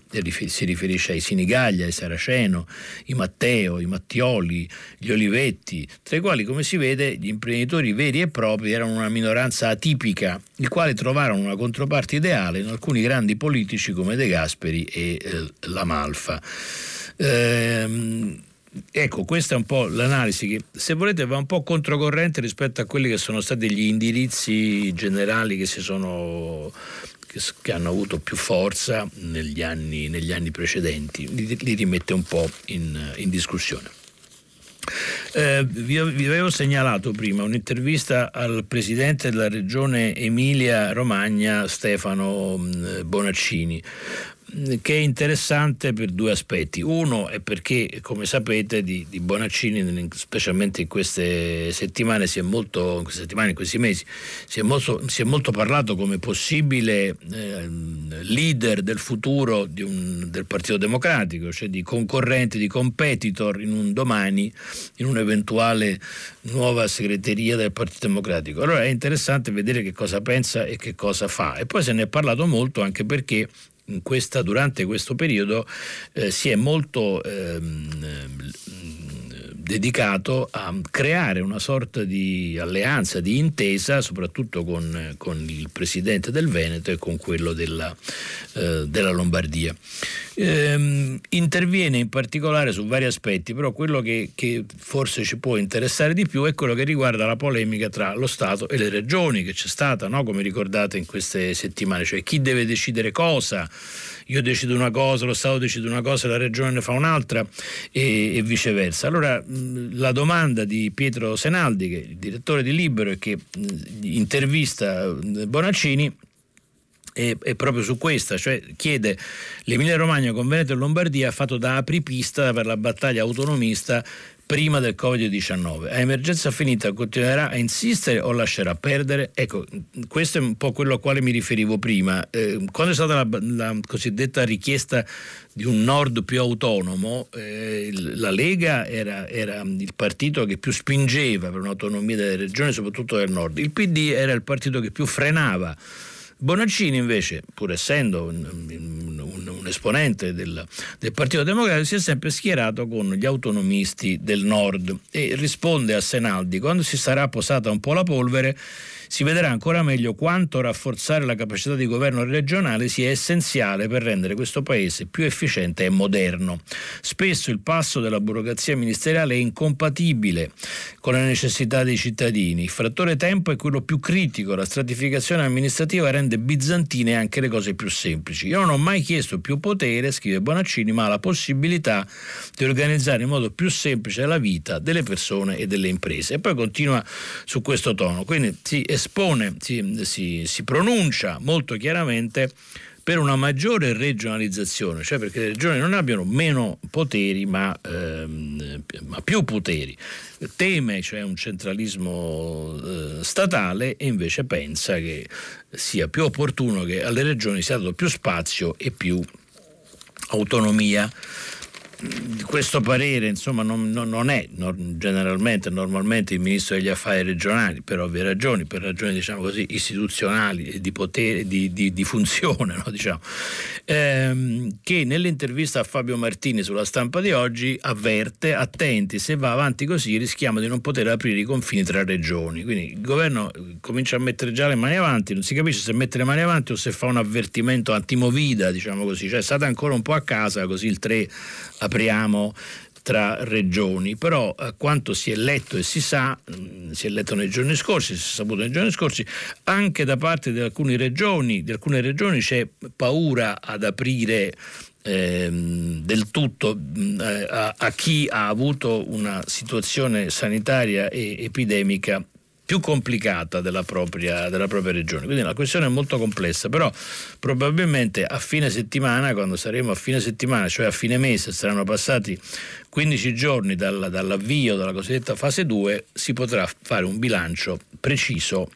B: si, riferisce ai Sinigaglia, ai Saraceno, i Matteo, i Mattioli, gli Olivetti, tra i quali, come si vede, gli imprenditori veri e propri erano una minoranza atipica, i quali trovarono una controparte ideale in alcuni grandi politici come De Gasperi e eh, La Malfa. Ehm, Ecco, questa è un po' l'analisi che, se volete, va un po' controcorrente rispetto a quelli che sono stati gli indirizzi generali che si sono che, hanno avuto più forza negli anni, negli anni precedenti, li, li, rimette un po' in, in discussione. Eh, vi, vi, avevo segnalato prima un'intervista al presidente della regione Emilia Romagna Stefano Bonaccini che è interessante per due aspetti. Uno è perché, come sapete, di, di Bonaccini, specialmente in queste settimane, si è molto, in queste settimane, in questi mesi, si è molto, si è molto parlato come possibile eh, leader del futuro un, del Partito Democratico, cioè di concorrente, di competitor in un domani, in un'eventuale nuova segreteria del Partito Democratico. Allora è interessante vedere che cosa pensa e che cosa fa. E poi se ne è parlato molto anche perché questa, durante questo periodo eh, si è molto ehm, dedicato a creare una sorta di alleanza, di intesa, soprattutto con, con il presidente del Veneto e con quello della, eh, della Lombardia. Ehm, interviene in particolare su vari aspetti, però quello che, che, forse ci può interessare di più è quello che riguarda la polemica tra lo Stato e le regioni che c'è stata, no? come ricordate in queste settimane, cioè chi deve decidere cosa io decido una cosa, lo Stato decide una cosa e la Regione ne fa un'altra e, e viceversa. Allora la domanda di Pietro Senaldi, che è il direttore di Libero e che intervista Bonaccini, è, è, proprio su questa, cioè chiede l'Emilia Romagna con Veneto e Lombardia ha fatto da apripista per la battaglia autonomista prima del Covid-19. A emergenza finita continuerà a insistere o lascerà perdere? Ecco, questo è un po' quello a quale mi riferivo prima. Eh, quando è stata la, la, cosiddetta richiesta di un nord più autonomo, eh, la Lega era, era, il partito che più spingeva per un'autonomia delle regioni, soprattutto del nord. Il PD era il partito che più frenava Bonaccini invece, pur essendo un, un, un esponente del, del, Partito Democratico, si è sempre schierato con gli autonomisti del nord e risponde a Senaldi, quando si sarà posata un po' la polvere, si vedrà ancora meglio quanto rafforzare la capacità di governo regionale sia essenziale per rendere questo paese più efficiente e moderno. Spesso il passo della burocrazia ministeriale è incompatibile con le necessità dei cittadini. Il fattore tempo è quello più critico, la stratificazione amministrativa rende bizantine anche le cose più semplici. Io non ho mai chiesto più potere, scrive Bonaccini, ma la possibilità di organizzare in modo più semplice la vita delle persone e delle imprese. E poi continua su questo tono. Quindi si espone, si, si, si pronuncia molto chiaramente per una maggiore regionalizzazione, cioè perché le regioni non abbiano meno poteri ma, ehm, ma più poteri. Teme cioè un centralismo eh, statale e invece pensa che sia più opportuno che alle regioni sia dato più spazio e più autonomia questo parere insomma, non, non, non è no, generalmente, normalmente il ministro degli affari regionali, per ovvie ragioni, per ragioni diciamo così, istituzionali e di potere, di, di, di funzione, no, diciamo, ehm, che nell'intervista a Fabio Martini sulla stampa di oggi avverte, attenti, se va avanti così rischiamo di non poter aprire i confini tra regioni. Quindi il governo comincia a mettere già le mani avanti, non si capisce se mette le mani avanti o se fa un avvertimento antimovida, diciamo così, cioè state ancora un po' a casa, così il 3 apriamo tra regioni, però a quanto si è letto e si sa, mm, si è letto nei giorni scorsi, si è saputo nei giorni scorsi, anche da parte di alcune regioni, di alcune regioni c'è paura ad aprire ehm, del tutto mm, eh, a, a, chi ha avuto una situazione sanitaria e epidemica più complicata della propria, della propria, regione. Quindi la questione è molto complessa, però probabilmente a fine settimana, quando saremo a fine settimana, cioè a fine mese, saranno passati 15 giorni dal, dall'avvio della cosiddetta fase 2, si potrà fare un bilancio preciso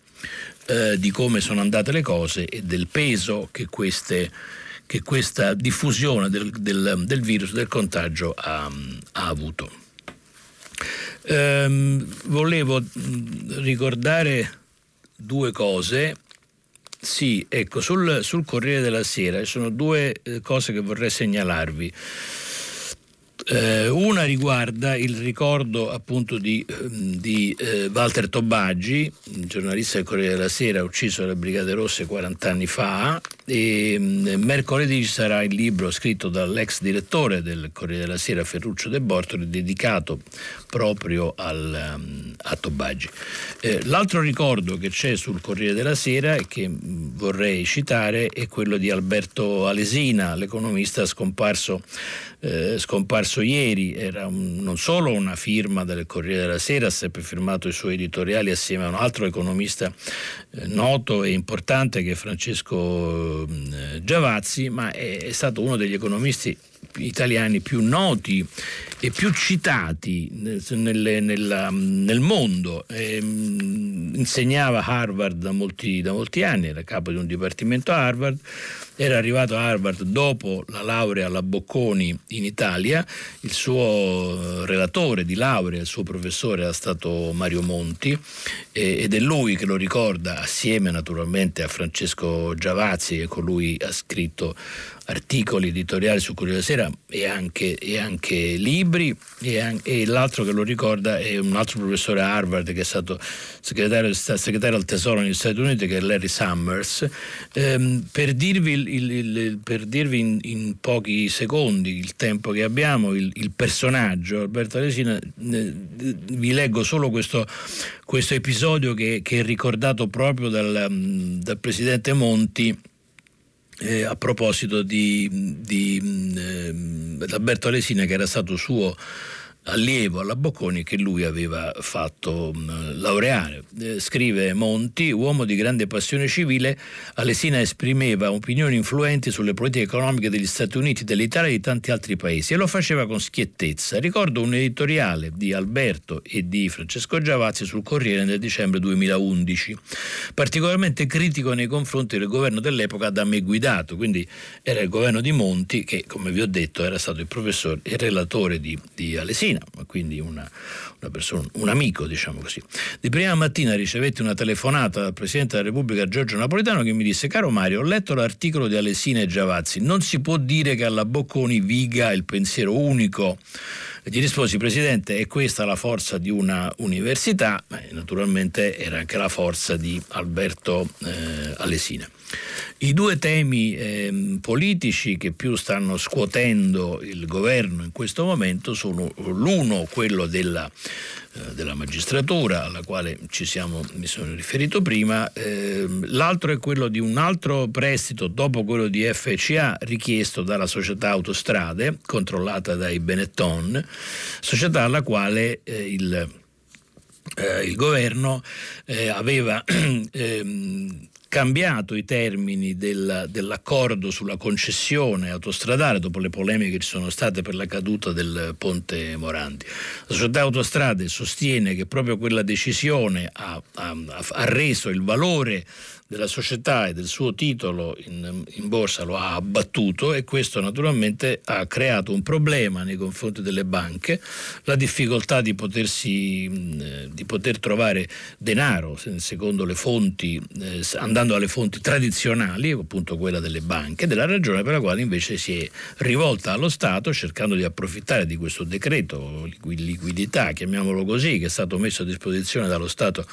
B: eh, di come sono andate le cose e del peso che, queste, che questa diffusione del, del, del, virus, del contagio ha, ha avuto. Ehm, volevo ricordare due cose. Sì, ecco, sul, sul Corriere della Sera ci sono due eh, cose che vorrei segnalarvi. Eh, una riguarda il ricordo appunto di, ehm, di eh, Walter Tobaggi, giornalista del Corriere della Sera, ucciso dalle Brigate Rosse 40 anni fa. E, mm, mercoledì ci sarà il libro scritto dall'ex direttore del Corriere della Sera, Ferruccio De Bortoli, dedicato proprio al, um, a Tobaggi. Eh, l'altro ricordo che c'è sul Corriere della Sera e che mm, vorrei citare è quello di Alberto Alesina, l'economista scomparso eh, scomparso ieri, era un, non solo una firma del Corriere della Sera, ha sempre firmato i suoi editoriali assieme a un altro economista eh, noto e importante che è Francesco Giavazzi, ma è, è stato uno degli economisti italiani più noti e più citati nel, nel, nel mondo. E, insegnava a Harvard da molti, da molti anni, era capo di un dipartimento a Harvard era arrivato a Harvard dopo la laurea alla Bocconi in Italia, il suo eh, relatore di laurea, il suo professore era stato Mario Monti ed è lui che lo ricorda assieme naturalmente a Francesco Giavazzi che con lui ha scritto articoli editoriali su Corriere della Sera e anche, e anche libri e, anche, e, l'altro che lo ricorda è un altro professore a Harvard che è stato segretario, segretario al Tesoro negli Stati Uniti che è Larry Summers. Ehm, per dirvi, il, il, il, per dirvi in, in, pochi secondi il tempo che abbiamo il, personaggio Alberto Alesina vi leggo solo questo, questo episodio che, che, è ricordato proprio dal, dal Presidente Monti eh, a proposito di, di eh, Alberto Alesina che era stato suo allievo alla Bocconi che lui aveva fatto mh, laureare. Eh, scrive Monti, uomo di grande passione civile, Alesina esprimeva opinioni influenti sulle politiche economiche degli Stati Uniti, dell'Italia e di tanti altri paesi e lo faceva con schiettezza. Ricordo un editoriale di Alberto e di Francesco Giavazzi sul Corriere nel dicembre 2011, particolarmente critico nei confronti del governo dell'epoca da me guidato, quindi era il governo di Monti che, come vi ho detto, era stato il professore e relatore di, di Alesina Cristina, quindi una, una persona, un amico, diciamo così. Di prima mattina ricevetti una telefonata dal Presidente della Repubblica Giorgio Napolitano che mi disse: Caro Mario, ho letto l'articolo di Alessina e Giavazzi. Non si può dire che alla Bocconi viga il pensiero unico. Gli risposi, Presidente, è questa la forza di una università? Naturalmente era anche la forza di Alberto eh, Alesina. I due temi eh, politici che più stanno scuotendo il governo in questo momento sono l'uno quello della, eh, della magistratura alla quale ci siamo, mi sono riferito prima, eh, l'altro è quello di un altro prestito dopo quello di FCA richiesto dalla società Autostrade controllata dai Benetton, società alla quale eh, il, eh, il, governo eh, aveva ehm, cambiato i termini del, dell'accordo sulla concessione autostradale dopo le polemiche che ci sono state per la caduta del ponte Morandi. La società autostrade sostiene che proprio quella decisione ha, ha, ha reso il valore della società e del suo titolo in, in, borsa lo ha abbattuto e questo naturalmente ha creato un problema nei confronti delle banche, la difficoltà di, potersi, di poter trovare denaro secondo le fonti, eh, andando alle fonti tradizionali, appunto quella delle banche, della ragione per la quale invece si è rivolta allo Stato cercando di approfittare di questo decreto liquidità, chiamiamolo così, che è stato messo a disposizione dallo Stato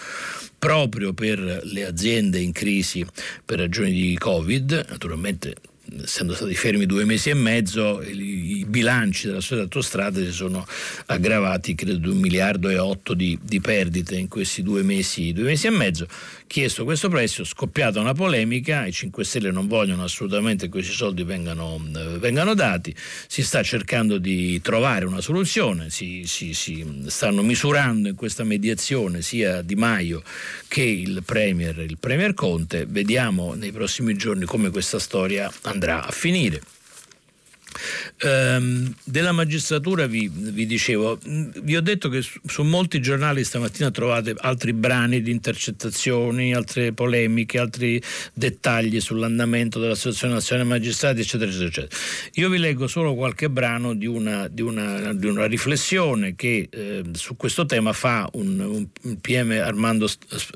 B: proprio per le aziende in crisi per ragioni di Covid, naturalmente essendo stati fermi due mesi e mezzo, i, bilanci della società autostrade si sono aggravati, credo, di un miliardo e otto di, di perdite in questi due mesi, due mesi e mezzo. Chiesto questo prestito, scoppiata una polemica, i 5 Stelle non vogliono assolutamente che questi soldi vengano, eh, vengano dati, si sta cercando di trovare una soluzione, si, si, si, stanno misurando in questa mediazione sia Di Maio che il Premier, il Premier Conte, vediamo nei prossimi giorni come questa storia andrà a finire. Um, della magistratura vi, vi, dicevo, vi ho detto che su, su, molti giornali stamattina trovate altri brani di intercettazioni, altre polemiche, altri dettagli sull'andamento dell'Associazione Nazionale Magistrati, eccetera, eccetera, eccetera. Io vi leggo solo qualche brano di una, di una, di una riflessione che eh, su questo tema fa un, un PM Armando,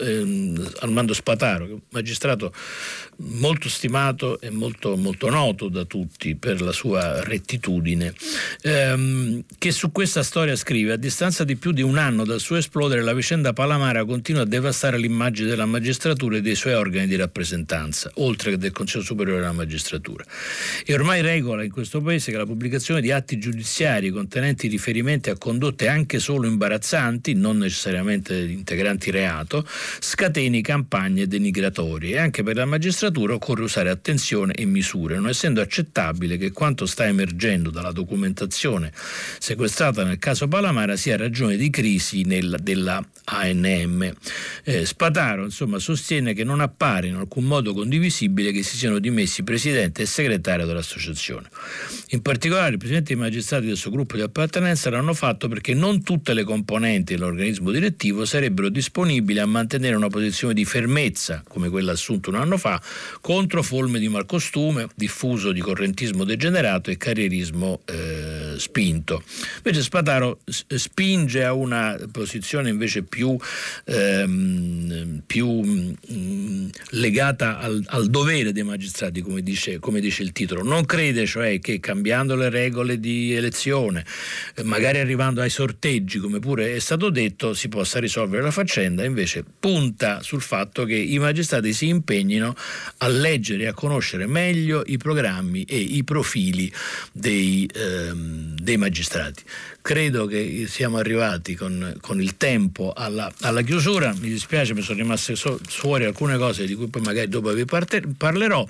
B: eh, Armando Spataro, magistrato molto stimato e molto, molto noto da tutti per la sua rettitudine, ehm, che su questa storia scrive a distanza di più di un anno dal suo esplodere la vicenda Palamara continua a devastare l'immagine della magistratura e dei suoi organi di rappresentanza, oltre che del Consiglio Superiore della Magistratura. È ormai regola in questo Paese che la pubblicazione di atti giudiziari contenenti riferimenti a condotte anche solo imbarazzanti, non necessariamente integranti reato, scateni campagne denigratorie anche per la magistratura magistratura occorre usare attenzione e misure, non essendo accettabile che quanto sta emergendo dalla documentazione sequestrata nel caso Palamara sia ragione di crisi nel, della ANM. Eh, Spataro insomma, sostiene che non appare in alcun modo condivisibile che si siano dimessi presidente e segretario dell'associazione. In particolare i presidenti e i magistrati del suo gruppo di appartenenza l'hanno fatto perché non tutte le componenti dell'organismo direttivo sarebbero disponibili a mantenere una posizione di fermezza, come quella assunta un anno fa, contro forme di malcostume, diffuso di correntismo degenerato e carrierismo eh, spinto. Invece Spataro spinge a una posizione invece più, ehm, più mh, mm, legata al, al, dovere dei magistrati, come dice, come dice, il titolo. Non crede cioè che cambiando le regole di elezione, magari arrivando ai sorteggi, come pure è stato detto, si possa risolvere la faccenda, invece punta sul fatto che i magistrati si impegnino a leggere e a conoscere meglio i programmi e i profili dei, ehm, dei magistrati. Credo che siamo arrivati con, con il tempo alla, alla, chiusura, mi dispiace, mi sono rimaste fuori alcune cose di cui poi magari dopo vi parlerò.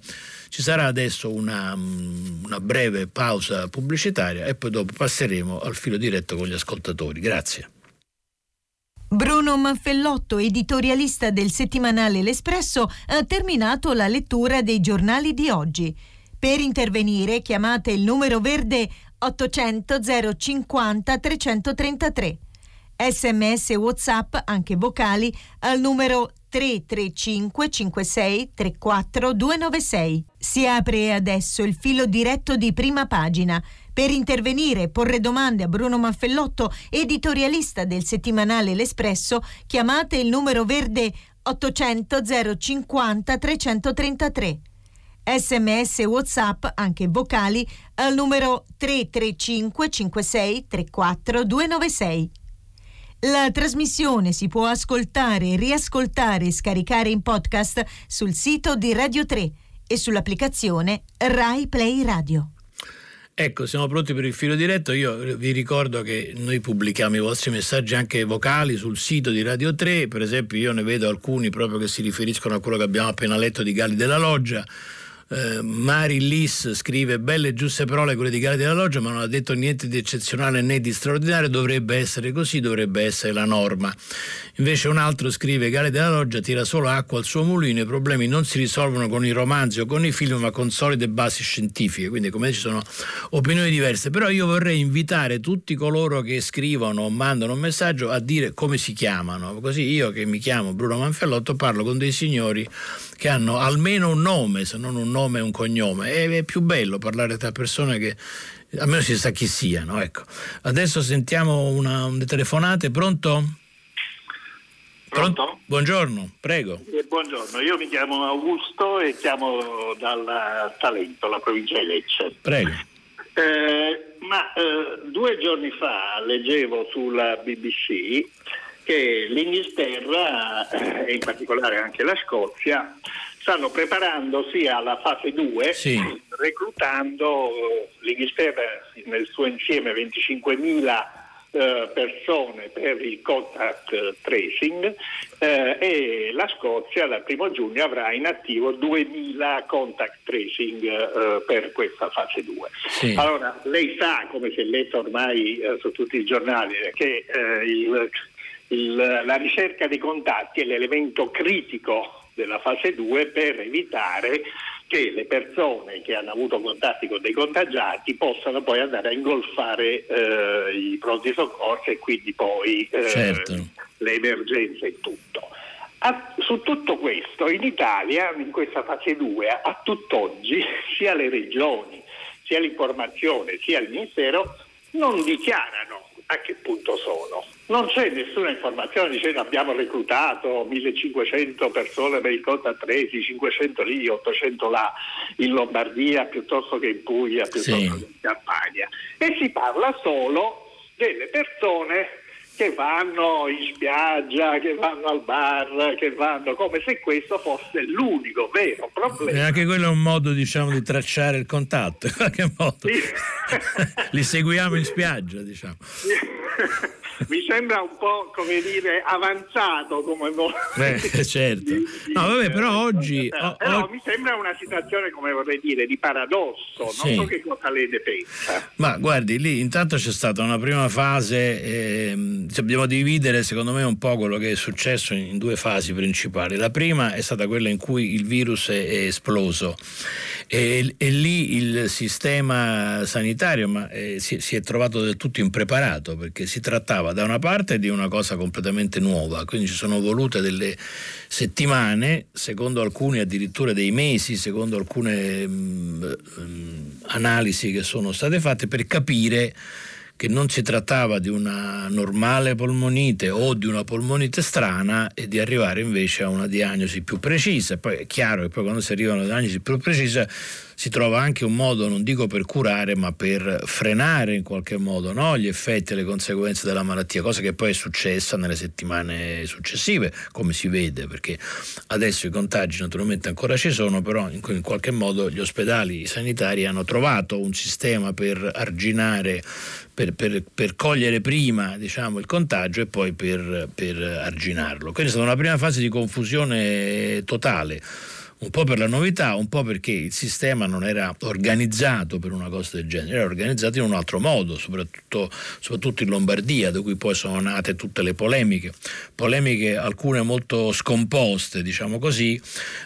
B: Ci sarà adesso una, una breve pausa pubblicitaria e poi dopo passeremo al filo diretto con gli ascoltatori. Grazie.
A: Bruno Manfellotto, editorialista del settimanale L'Espresso, ha terminato la lettura dei giornali di oggi. Per intervenire chiamate il numero verde 800 050 333. Sms WhatsApp, anche vocali, al numero 335 56 34 296. Si apre adesso il filo diretto di prima pagina. Per intervenire e porre domande a Bruno Manfellotto, editorialista del settimanale L'Espresso, chiamate il numero verde 800 050 333. Sms WhatsApp, anche vocali, al numero 335 56 34 296. La trasmissione si può ascoltare, riascoltare e scaricare in podcast sul sito di Radio 3 e sull'applicazione Rai Play Radio.
B: Ecco, siamo pronti per il filo diretto. Io vi ricordo che noi pubblichiamo i vostri messaggi anche vocali sul sito di Radio 3. Per esempio, io ne vedo alcuni proprio che si riferiscono a quello che abbiamo appena letto di Galli della Loggia eh, Mari Lis scrive belle e giuste parole quelle di Gale della Loggia ma non ha detto niente di eccezionale né di straordinario. Dovrebbe essere così dovrebbe essere la norma. Invece un altro scrive Gale della Loggia tira solo acqua al suo mulino i problemi non si risolvono con i romanzi o con i film ma con solide basi scientifiche. Quindi come ci sono opinioni diverse. Però io vorrei invitare tutti coloro che scrivono o mandano un messaggio a dire come si chiamano. Così io che mi chiamo Bruno Manfellotto parlo con dei signori che hanno almeno un nome, se non un nome e un cognome. È, più bello parlare tra persone che almeno si sa chi siano. Ecco. Adesso sentiamo una, una telefonate. Pronto?
C: Pronto?
B: Buongiorno, prego.
C: Eh, buongiorno, io mi chiamo Augusto e chiamo dal Talento, la provincia di Lecce.
B: Prego.
C: Eh, ma eh, due giorni fa leggevo sulla BBC che l'Inghilterra eh, e in particolare anche la Scozia stanno preparandosi alla fase 2
B: sì.
C: reclutando eh, l'Inghilterra nel suo insieme 25.000 eh, persone per il contact tracing eh, e la Scozia dal primo giugno avrà in attivo 2.000 contact tracing eh, per questa fase 2.
B: Sì.
C: Allora, lei sa, come si è letto ormai eh, su tutti i giornali, che il il, la ricerca dei contatti è l'elemento critico della fase 2 per evitare che le persone che hanno avuto contatti con dei contagiati possano poi andare a ingolfare eh, i pronti soccorsi e quindi poi
B: eh, certo.
C: le emergenze e tutto. A, su tutto questo in Italia, in questa fase 2, a tutt'oggi sia le regioni, sia l'informazione, sia il Ministero non dichiarano a che punto sono. Non c'è nessuna informazione dicendo abbiamo reclutato 1500 persone per il conto 13, 500 lì, 800 là in Lombardia piuttosto che in Puglia, piuttosto sì. che in Campania. E si parla solo delle persone che vanno in spiaggia, che vanno al bar, che vanno come se questo fosse l'unico vero problema.
B: E anche quello è un modo diciamo di tracciare il contatto, in qualche modo. Sì. Li seguiamo in spiaggia, diciamo.
C: mi sembra un po' come dire avanzato come
B: Beh, certo. No, vabbè, però oggi
C: però o... mi sembra una situazione come vorrei dire di paradosso, non sì. so che cosa lei ne pensa.
B: Ma guardi, lì intanto c'è stata una prima fase eh, dobbiamo dividere secondo me un po' quello che è successo in due fasi principali. La prima è stata quella in cui il virus è, è esploso e, e, lì il sistema sanitario ma, eh, si, si, è trovato del tutto impreparato perché si trattava da una parte di una cosa completamente nuova, quindi ci sono volute delle settimane, secondo alcuni addirittura dei mesi, secondo alcune mh, mm, mh, analisi che sono state fatte per capire che non si trattava di una normale polmonite o di una polmonite strana e di arrivare invece a una diagnosi più precisa. Poi è chiaro che poi quando si arriva a una diagnosi più precisa si trova anche un modo, non dico per curare, ma per frenare in qualche modo no? gli effetti e le conseguenze della malattia, cosa che poi è successa nelle settimane successive, come si vede, perché adesso i contagi naturalmente ancora ci sono, però in, in qualche modo gli ospedali sanitari hanno trovato un sistema per arginare per, per, per, cogliere prima diciamo, il contagio e poi per, per arginarlo. Quindi è stata una prima fase di confusione totale un po' per la novità, un po' perché il sistema non era organizzato per una cosa del genere, era organizzato in un altro modo, soprattutto, soprattutto in Lombardia, da cui poi sono nate tutte le polemiche, polemiche alcune molto scomposte, diciamo così,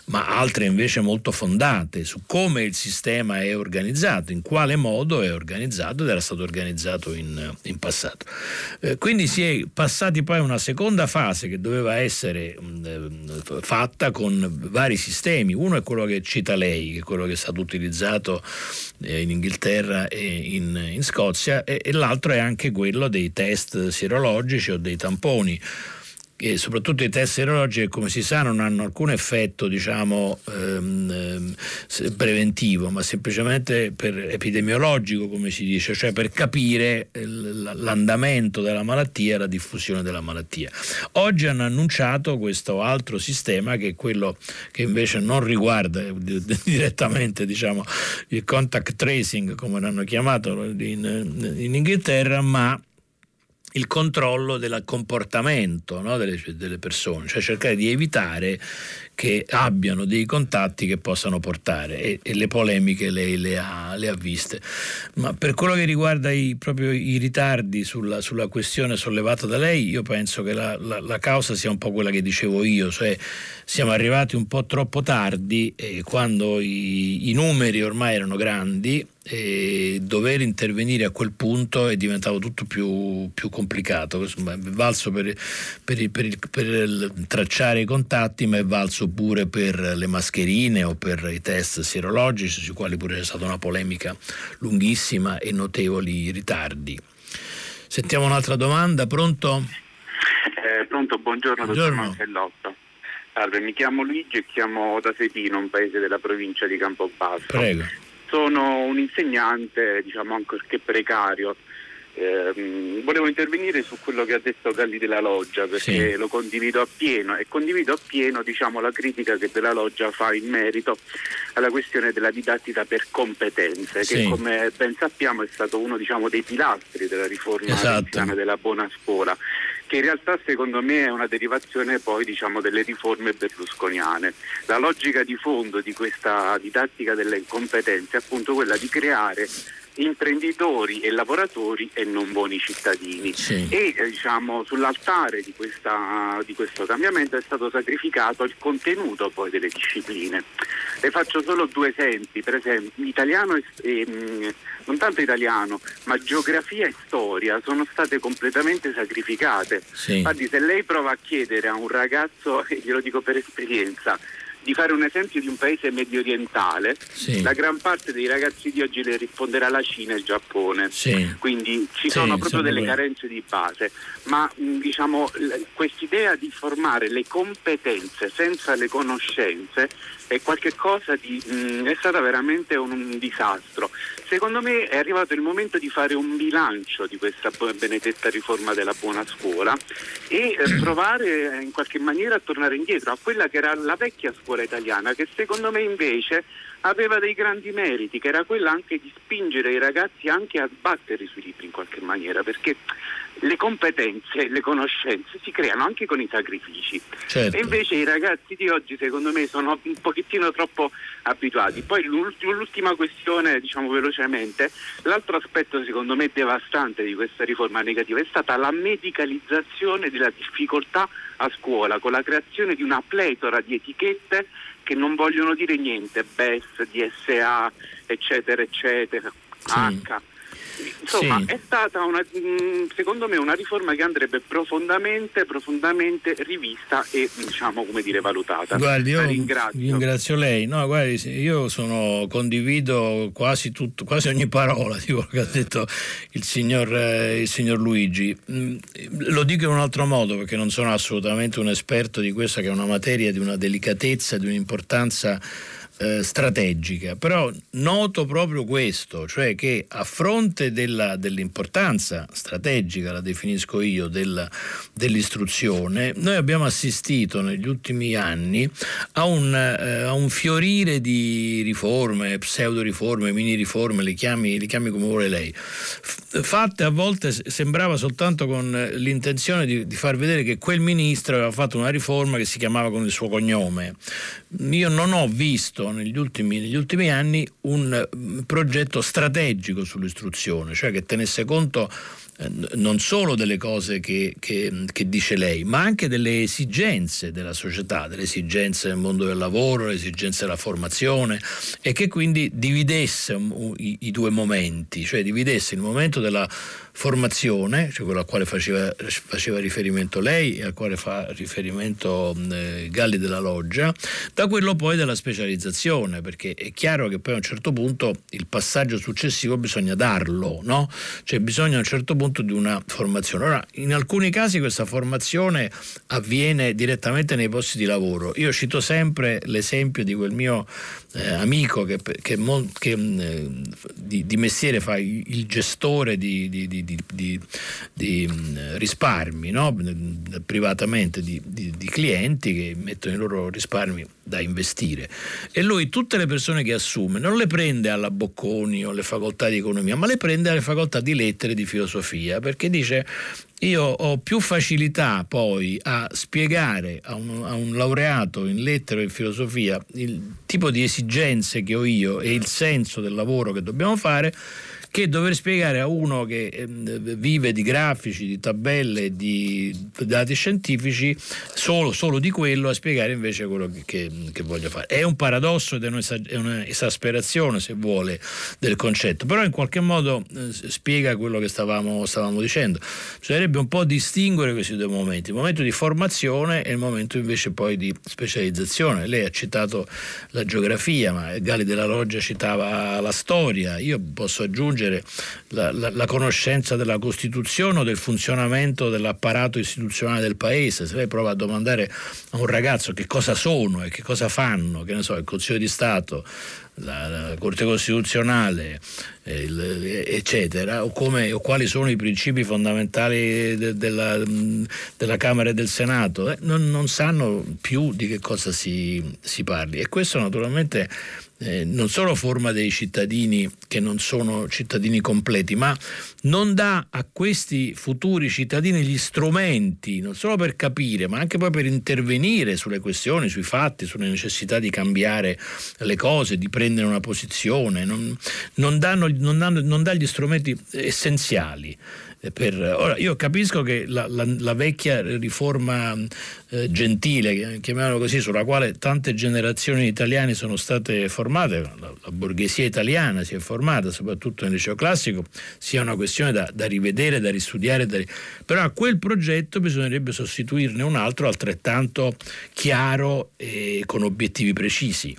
B: ma altre invece molto fondate su come il sistema è organizzato, in quale modo è organizzato ed era stato organizzato in, in passato. Eh, quindi si è passati poi a una seconda fase che doveva essere mh, eh, fatta con vari sistemi sistemi. Uno è quello che cita lei, che è quello che è stato utilizzato eh, in Inghilterra e in, in Scozia, e, e l'altro è anche quello dei test sierologici o dei tamponi e soprattutto i test serologici come si sa non hanno alcun effetto diciamo ehm, ehm preventivo ma semplicemente epidemiologico come si dice cioè per capire l'andamento della malattia e la diffusione della malattia. Oggi hanno annunciato questo altro sistema che è quello che invece non riguarda direttamente diciamo il contact tracing come l'hanno chiamato in, in Inghilterra ma il controllo del comportamento no, delle, delle, persone, cioè cercare di evitare che abbiano dei contatti che possano portare e, e le polemiche lei le ha, le ha, viste. Ma per quello che riguarda i, proprio i ritardi sulla, sulla, questione sollevata da lei, io penso che la, la, la, causa sia un po' quella che dicevo io, cioè siamo arrivati un po' troppo tardi e quando i, i numeri ormai erano grandi e dover intervenire a quel punto è diventato tutto più, più complicato. Insomma, è valso per, per, per, per, tracciare i contatti, ma è valso pure per le mascherine o per i test sierologici, sui quali pure c'è stata una polemica lunghissima e notevoli ritardi. Sentiamo un'altra domanda, pronto?
D: Eh, pronto, buongiorno, buongiorno. dottor. Salve, mi chiamo Luigi e chiamo da Setino, un paese della provincia di Campobasso.
B: Prego
D: sono un insegnante, diciamo anche precario. Eh, volevo intervenire su quello che ha detto Galli della Loggia perché sì. lo condivido appieno e condivido appieno diciamo, la critica che della Loggia fa in merito alla questione della didattica per competenze sì. che come ben sappiamo è stato uno diciamo, dei pilastri della riforma esatto. della buona scuola che in realtà secondo me è una derivazione poi diciamo, delle riforme berlusconiane. La logica di fondo di questa didattica delle competenze è appunto quella di creare imprenditori e lavoratori e non buoni cittadini. Sì. E eh, diciamo, sull'altare di, questa, di, questo cambiamento è stato sacrificato il contenuto poi delle discipline. Le faccio solo due esempi, per esempio italiano e, e mm, non tanto italiano, ma geografia e storia sono state completamente sacrificate. Sì. Infatti se lei prova a chiedere a un ragazzo, e glielo dico per esperienza, di fare un esempio di un paese medio orientale, sì. la gran parte dei ragazzi di oggi le risponderà la Cina e il Giappone. Sì. Quindi ci sono sì, proprio delle carenze di base, ma diciamo quest'idea di formare le competenze senza le conoscenze è qualcosa di mh, è stata veramente un, un, disastro. Secondo me è arrivato il momento di fare un bilancio di questa benedetta riforma della buona scuola e eh, provare in qualche maniera a tornare indietro a quella che era la vecchia scuola italiana che secondo me invece aveva dei grandi meriti, che era quella anche di spingere i ragazzi anche a sbattere sui libri in qualche maniera, perché le competenze, le conoscenze si creano anche con i sacrifici.
B: Certo.
D: E invece i ragazzi di oggi secondo me sono un pochettino troppo abituati. Poi l'ultima questione, diciamo velocemente, l'altro aspetto secondo me devastante di questa riforma negativa è stata la medicalizzazione della difficoltà a scuola con la creazione di una pletora di etichette che non vogliono dire niente, BES, DSA, eccetera, eccetera, sì. H Insomma, sì. è stata una, mm, secondo me una riforma che andrebbe profondamente, profondamente rivista e diciamo come dire valutata.
B: Guardi, io ringrazio. ringrazio lei. No, guardi, io sono, condivido quasi, tutto, quasi ogni parola di quello che ha detto il signor, eh, il signor Luigi. Mm, lo dico in un altro modo perché non sono assolutamente un esperto di questa che è una materia di una delicatezza, di un'importanza eh, strategica, però noto proprio questo, cioè che a fronte della, dell'importanza strategica, la definisco io, della, dell'istruzione, noi abbiamo assistito negli ultimi anni a un, eh, a un fiorire di riforme, pseudo riforme, mini riforme, le chiami, le chiami come vuole lei, fatte a volte sembrava soltanto con l'intenzione di, di far vedere che quel ministro aveva fatto una riforma che si chiamava con il suo cognome. Io non ho visto negli ultimi, negli ultimi anni un mm, progetto strategico sull'istruzione, cioè che tenesse conto eh, non solo delle cose che, che, che, dice lei, ma anche delle esigenze della società, delle esigenze del mondo del lavoro, le esigenze della formazione e che quindi dividesse i, i due momenti, cioè dividesse il momento della formazione, cioè quello al quale faceva, faceva, riferimento lei e al quale fa riferimento eh, Galli della Loggia, da quello poi della specializzazione, perché è chiaro che poi a un certo punto il passaggio successivo bisogna darlo, no? Cioè bisogna a un certo punto di una formazione. Ora, in alcuni casi questa formazione avviene direttamente nei posti di lavoro. Io cito sempre l'esempio di quel mio eh, amico che, che, che eh, di, di, mestiere fa il gestore di, di, di mm, risparmi, no? privatamente di, clienti che mettono i loro risparmi da investire. E lui tutte le persone che assume non le prende alla Bocconi o alle facoltà di economia, ma le prende alle facoltà di lettere e di filosofia, perché dice io ho più facilità poi a spiegare a un, a un, laureato in lettere e filosofia il tipo di esigenze che ho io e il senso del lavoro che dobbiamo fare che dover spiegare a uno che eh, vive di grafici, di tabelle, di dati scientifici, solo, solo, di quello, a spiegare invece quello che, che, che voglio fare. È un paradosso ed è un'esasperazione, se vuole, del concetto, però in qualche modo eh, spiega quello che stavamo, stavamo dicendo. Bisognerebbe un po' distinguere questi due momenti, il momento di formazione e il momento invece poi di specializzazione. Lei ha citato la geografia, ma Gali della Loggia citava la storia, io posso aggiungere aggiungere la, la, la, conoscenza della Costituzione o del funzionamento dell'apparato istituzionale del Paese. Se lei prova a domandare a un ragazzo che cosa sono e che cosa fanno, che ne so, il Consiglio di Stato, la, la Corte Costituzionale, eccetera, o, come, o, quali sono i principi fondamentali de, della, della, Camera e del Senato, eh, non, non, sanno più di che cosa si, si parli. E questo naturalmente eh, non solo forma dei cittadini che non sono cittadini completi, ma non dà a questi futuri cittadini gli strumenti, non solo per capire, ma anche poi per intervenire sulle questioni, sui fatti, sulle necessità di cambiare le cose, di prendere una posizione, non, non, danno, non, danno, non dà gli strumenti essenziali. Per, ora, io capisco che la, la, la vecchia riforma eh, gentile, chiamiamola così, sulla quale tante generazioni di italiani sono state formate, la, la, borghesia italiana si è formata, soprattutto nel liceo classico, sia una questione da, da rivedere, da ristudiare, da, però a quel progetto bisognerebbe sostituirne un altro altrettanto chiaro e con obiettivi precisi.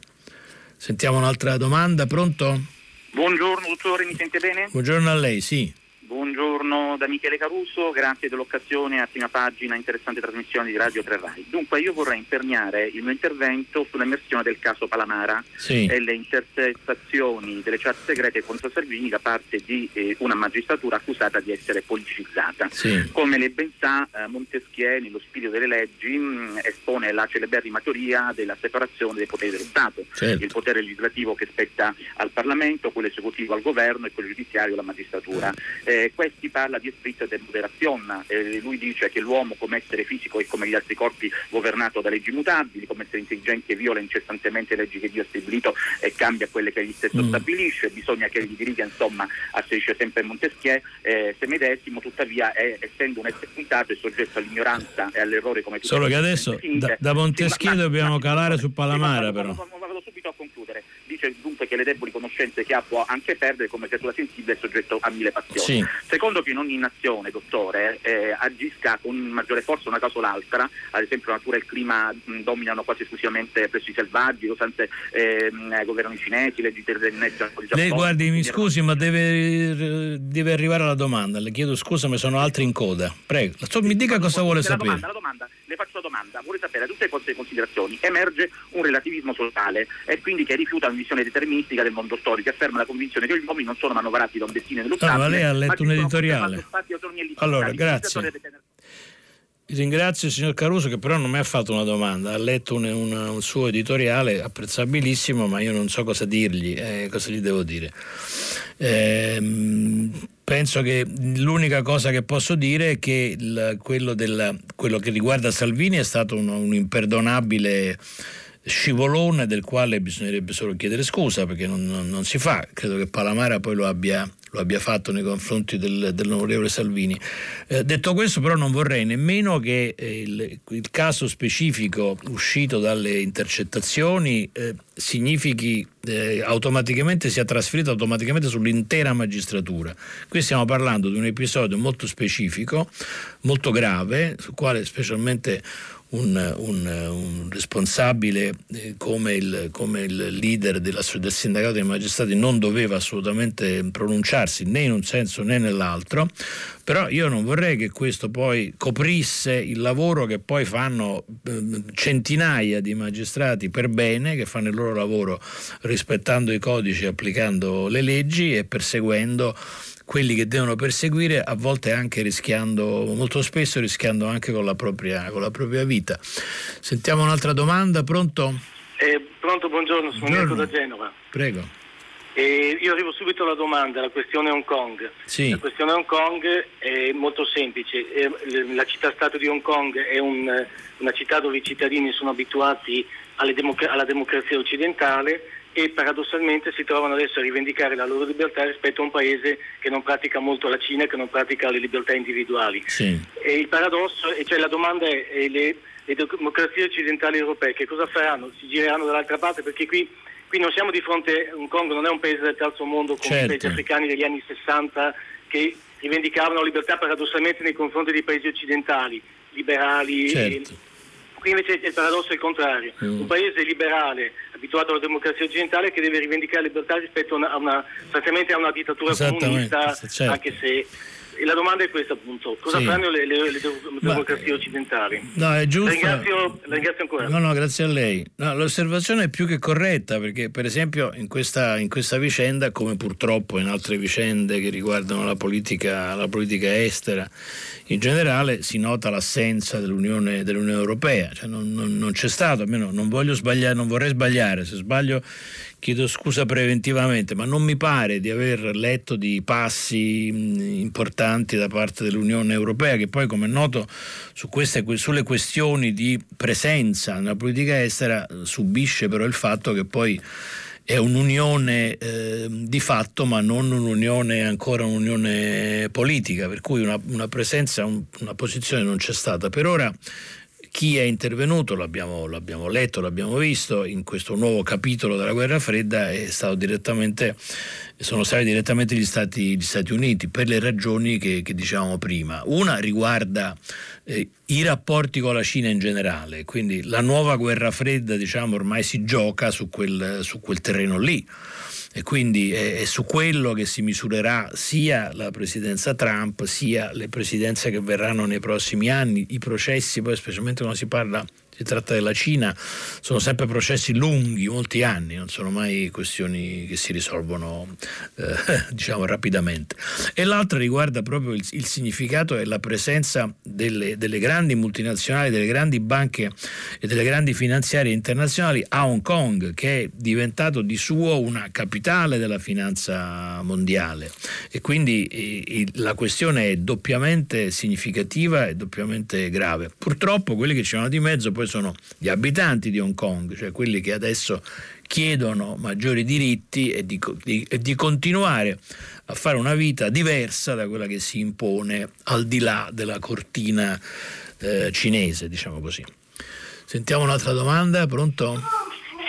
B: Sentiamo un'altra domanda, pronto?
E: Buongiorno dottore, mi sente bene?
B: Buongiorno a lei, sì.
E: Buongiorno da Michele Caruso, grazie dell'occasione a prima pagina, interessante trasmissione di Radio 3 Rai. Dunque io vorrei imperniare il mio intervento sull'emersione del caso Palamara sì. e le intercettazioni delle chat segrete contro Salvini da parte di eh, una magistratura accusata di essere politicizzata. Sì. Come lei ben sa, eh, Montesquieu nello spirito delle leggi mh, mm, espone la celeberrima teoria della separazione dei poteri dello Stato, certo. il potere legislativo che spetta al Parlamento, quello esecutivo al governo e quello giudiziario alla magistratura. Eh, Eh, questi parla di spritz e moderazione, eh, lui dice che l'uomo come essere fisico è come gli altri corpi governato da leggi mutabili, come essere intelligente viola incessantemente le leggi che Dio ha stabilito e cambia quelle che egli stesso mm. stabilisce, bisogna che egli diriga insomma, asserisce sempre Montesquieu, eh, se medesimo tuttavia è, essendo un essere puntato è soggetto all'ignoranza e all'errore come tutti
B: Solo che adesso da, da Montesquieu sì, dobbiamo ma, calare ma, su Palamara però.
E: Vado, vado subito a concludere. Dice dunque che le deboli conoscenze che ha può anche perdere come creatura sensibile è soggetto a mille passioni. Sì. Secondo che in ogni nazione, dottore, eh, agisca con maggiore forza una cosa o l'altra, ad esempio la natura e il clima mh, dominano quasi esclusivamente presso i selvaggi, lo usanze eh, governano i cinesi, leggi terrenizzano il
B: Giappone. Lei guardi, mi scusi, ma deve, deve, arrivare alla domanda. Le chiedo scusa, ma sono altri in coda. Prego, mi dica cosa vuole sapere.
E: Domanda, la domanda, le faccio la domanda, vuole sapere da tutte queste considerazioni emerge un relativismo sociale e quindi che rifiuta una visione deterministica del mondo storico, afferma la convinzione che gli uomini non sono manovrati da un destino dello
B: no, ma lei ha letto un editoriale. Allora, grazie. Ringrazio il signor Caruso che però non mi ha fatto una domanda, ha letto un, un, un suo editoriale apprezzabilissimo, ma io non so cosa dirgli, eh, cosa gli devo dire. Eh, penso che l'unica cosa che posso dire è che il, quello, del, quello, che riguarda Salvini è stato un, un imperdonabile scivolone del quale bisognerebbe solo chiedere scusa perché non, non, non si fa, credo che Palamara poi lo abbia lo abbia fatto nei confronti del, dell'onorevole Salvini. Eh, detto questo però non vorrei nemmeno che eh, il, il, caso specifico uscito dalle intercettazioni eh, significhi eh, automaticamente, sia trasferito automaticamente sull'intera magistratura. Qui stiamo parlando di un episodio molto specifico, molto grave, sul quale specialmente un, un, un responsabile eh, come, il, come, il, leader della, del sindacato dei magistrati non doveva assolutamente pronunciarsi né in un senso né nell'altro, però io non vorrei che questo poi coprisse il lavoro che poi fanno eh, centinaia di magistrati per bene, che fanno il loro lavoro rispettando i codici, applicando le leggi e perseguendo quelli che devono perseguire, a volte anche rischiando, molto spesso rischiando anche con la propria, con la propria vita. Sentiamo un'altra domanda, pronto?
F: Eh, pronto, buongiorno, sono buongiorno. da Genova.
B: Prego.
F: Eh, io arrivo subito alla domanda, la questione Hong Kong.
B: Sì.
F: La questione Hong Kong è molto semplice. La città-stato di Hong Kong è un, una città dove i cittadini sono abituati democ- alla democrazia occidentale e paradossalmente si trovano adesso a rivendicare la loro libertà rispetto a un paese che non pratica molto la Cina che non pratica le libertà individuali.
B: Sì.
F: E il paradosso, e cioè la domanda è, le, le, democrazie occidentali europee che cosa faranno? Si gireranno dall'altra parte perché qui, qui non siamo di fronte, Hong Kong non è un paese del terzo mondo come certo. i paesi africani degli anni 60 che rivendicavano libertà paradossalmente nei confronti dei paesi occidentali, liberali.
B: Certo.
F: Qui invece il paradosso è il contrario. Mm. Un paese liberale, abituato alla democrazia occidentale, che deve rivendicare libertà rispetto a una, a una, a una dittatura comunista, certo. anche se e la domanda è questa appunto, cosa sì. faranno le, le, le democrazie occidentali?
B: No, è giusto.
F: Ringrazio, ringrazio, ancora.
B: No, no, grazie a lei. No, l'osservazione è più che corretta perché per esempio in questa, in questa, vicenda, come purtroppo in altre vicende che riguardano la politica, la politica estera, in generale si nota l'assenza dell'Unione, dell'Unione Europea, cioè non, non, non, c'è stato, almeno non voglio sbagliare, non vorrei sbagliare, se sbaglio chiedo scusa preventivamente, ma non mi pare di aver letto di passi importanti da parte dell'Unione Europea, che poi, come è noto, su queste, sulle questioni di presenza nella politica estera subisce però il fatto che poi è un'unione eh, di fatto ma non un'unione ancora un'unione politica, per cui una, una presenza, un, una posizione non c'è stata. Per ora chi è intervenuto, l'abbiamo, l'abbiamo, letto, l'abbiamo visto, in questo nuovo capitolo della guerra fredda sono stati direttamente gli Stati, gli Stati, Uniti per le ragioni che, che dicevamo prima. Una riguarda eh, i rapporti con la Cina in generale, quindi la nuova guerra fredda diciamo, ormai si gioca su quel, su quel terreno lì e quindi è, è, su quello che si misurerà sia la presidenza Trump sia le presidenze che verranno nei prossimi anni, i processi, poi specialmente quando si parla si tratta della Cina, sono sempre processi lunghi, molti anni, non sono mai questioni che si risolvono eh, diciamo rapidamente. E l'altra riguarda proprio il, il significato e la presenza delle, delle, grandi multinazionali, delle grandi banche e delle grandi finanziarie internazionali a Hong Kong, che è diventato di suo una capitale della finanza mondiale. E quindi eh, la questione è doppiamente significativa e doppiamente grave. Purtroppo quelli che ci vanno di mezzo poi sono gli abitanti di Hong Kong, cioè quelli che adesso chiedono maggiori diritti e di, di, e di, continuare a fare una vita diversa da quella che si impone al di là della cortina eh, cinese, diciamo così. Sentiamo un'altra domanda, pronto?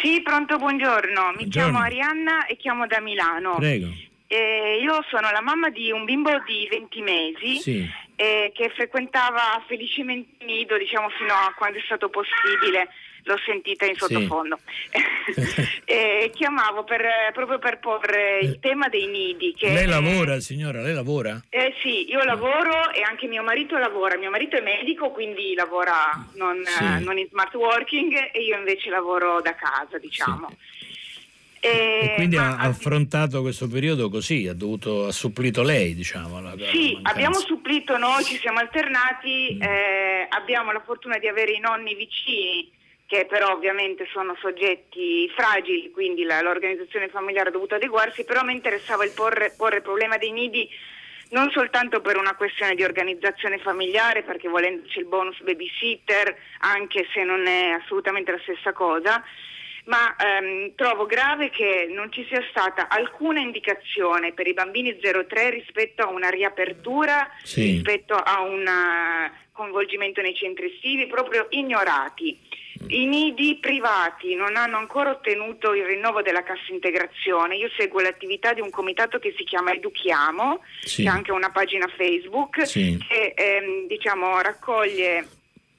G: Sì, pronto, buongiorno. Mi buongiorno. chiamo Arianna e chiamo da Milano.
B: Prego.
G: Eh, io sono la mamma di un bimbo di 20 mesi
B: sì.
G: Eh, che frequentava felicemente nido diciamo, fino a quando è stato possibile l'ho sentita in sottofondo. Sì. e chiamavo per, proprio per porre il eh. tema dei nidi.
B: Lei lavora, signora? Lei lavora?
G: Eh, sì, io lavoro e anche mio marito lavora. Mio marito è medico, quindi lavora non, sì. non in smart working e io invece lavoro da casa, diciamo. Sì.
B: E, e, quindi ha affrontato questo periodo così, ha, dovuto, ha supplito lei, diciamo. La,
G: sì, la abbiamo supplito noi, ci siamo alternati, mm. eh, abbiamo la fortuna di avere i nonni vicini che però ovviamente sono soggetti fragili, quindi la, l'organizzazione familiare ha dovuto adeguarsi, però mi interessava il porre, porre il problema dei nidi non soltanto per una questione di organizzazione familiare, perché volendoci il bonus babysitter, anche se non è assolutamente la stessa cosa, ma ehm, trovo grave che non ci sia stata alcuna indicazione per i bambini 0-3 rispetto a una riapertura, sì. rispetto a un coinvolgimento nei centri estivi, proprio ignorati. I nidi privati non hanno ancora ottenuto il rinnovo della cassa integrazione. Io seguo l'attività di un comitato che si chiama Educhiamo, sì. che ha anche una pagina Facebook, sì. che ehm, diciamo, raccoglie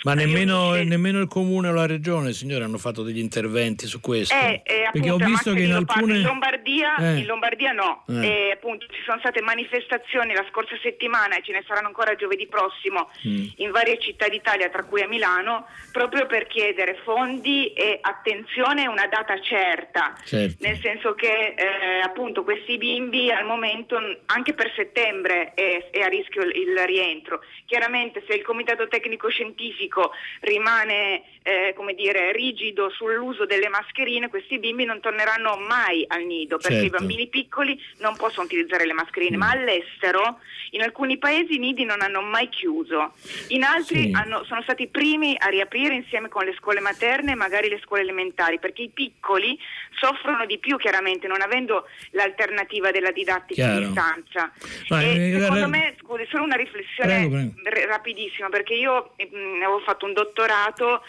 B: ma nemmeno, nemmeno, il comune o la regione, signore, hanno fatto degli interventi su questo?
G: Eh, eh,
B: Perché appunto, ho visto che in alcune...
G: In Lombardia, eh. in Lombardia no. Eh. E, appunto, ci sono state manifestazioni la scorsa settimana e ce ne saranno ancora giovedì prossimo mm. in varie città d'Italia, tra cui a Milano, proprio per chiedere fondi e attenzione a una data certa.
B: Certo.
G: Nel senso che eh, appunto questi bimbi al momento, anche per settembre, è, è a rischio il, il rientro. Chiaramente se il comitato tecnico scientifico pubblico rimane eh, come dire, rigido sull'uso delle mascherine, questi bimbi non torneranno mai al nido perché certo. i bambini piccoli non possono utilizzare le mascherine, mm. ma all'estero in alcuni paesi i nidi non hanno mai chiuso, in altri sì. hanno, sono stati i primi a riaprire insieme con le scuole materne e magari le scuole elementari perché i piccoli soffrono di più chiaramente non avendo l'alternativa della didattica Chiaro. a distanza. Ma, e, eh, secondo me, scusi, solo una riflessione prego, prego. rapidissima perché io mh, mm, avevo fatto un dottorato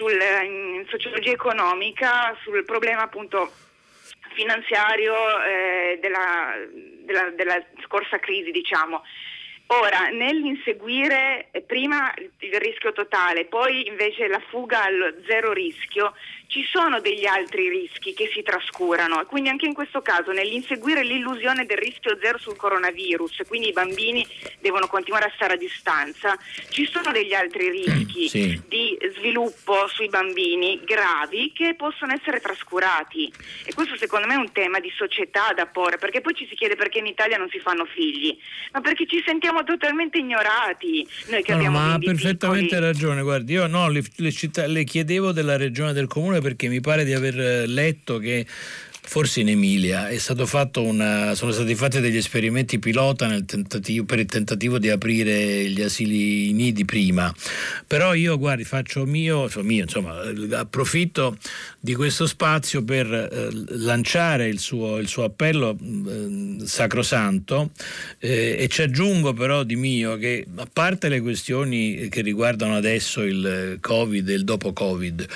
G: sul, in sociologia economica sul problema appunto finanziario eh, della, della, della, scorsa crisi, diciamo. Ora, nell'inseguire prima il rischio totale, poi invece la fuga al zero rischio, ci sono degli altri rischi che si trascurano e quindi anche in questo caso nell'inseguire l'illusione del rischio zero sul coronavirus, quindi i bambini devono continuare a stare a distanza, ci sono degli altri rischi sì. di sviluppo sui bambini gravi che possono essere trascurati e questo secondo me è un tema di società da porre perché poi ci si chiede perché in Italia non si fanno figli, ma perché ci sentiamo totalmente ignorati noi che
B: no,
G: abbiamo
B: ma
G: ha
B: perfettamente
G: piccoli.
B: ragione, guardi, io no, le, le, città, le chiedevo della regione del comune perché mi pare di aver eh, letto che forse in Emilia, una, sono stati fatti degli esperimenti pilota per il tentativo di aprire gli asili nidi prima. Però io, guardi, faccio mio, mio insomma, approfitto di questo spazio per eh, lanciare il suo, il suo appello eh, sacrosanto eh, e ci aggiungo però di mio che a parte le questioni che riguardano adesso il Covid e il dopo Covid,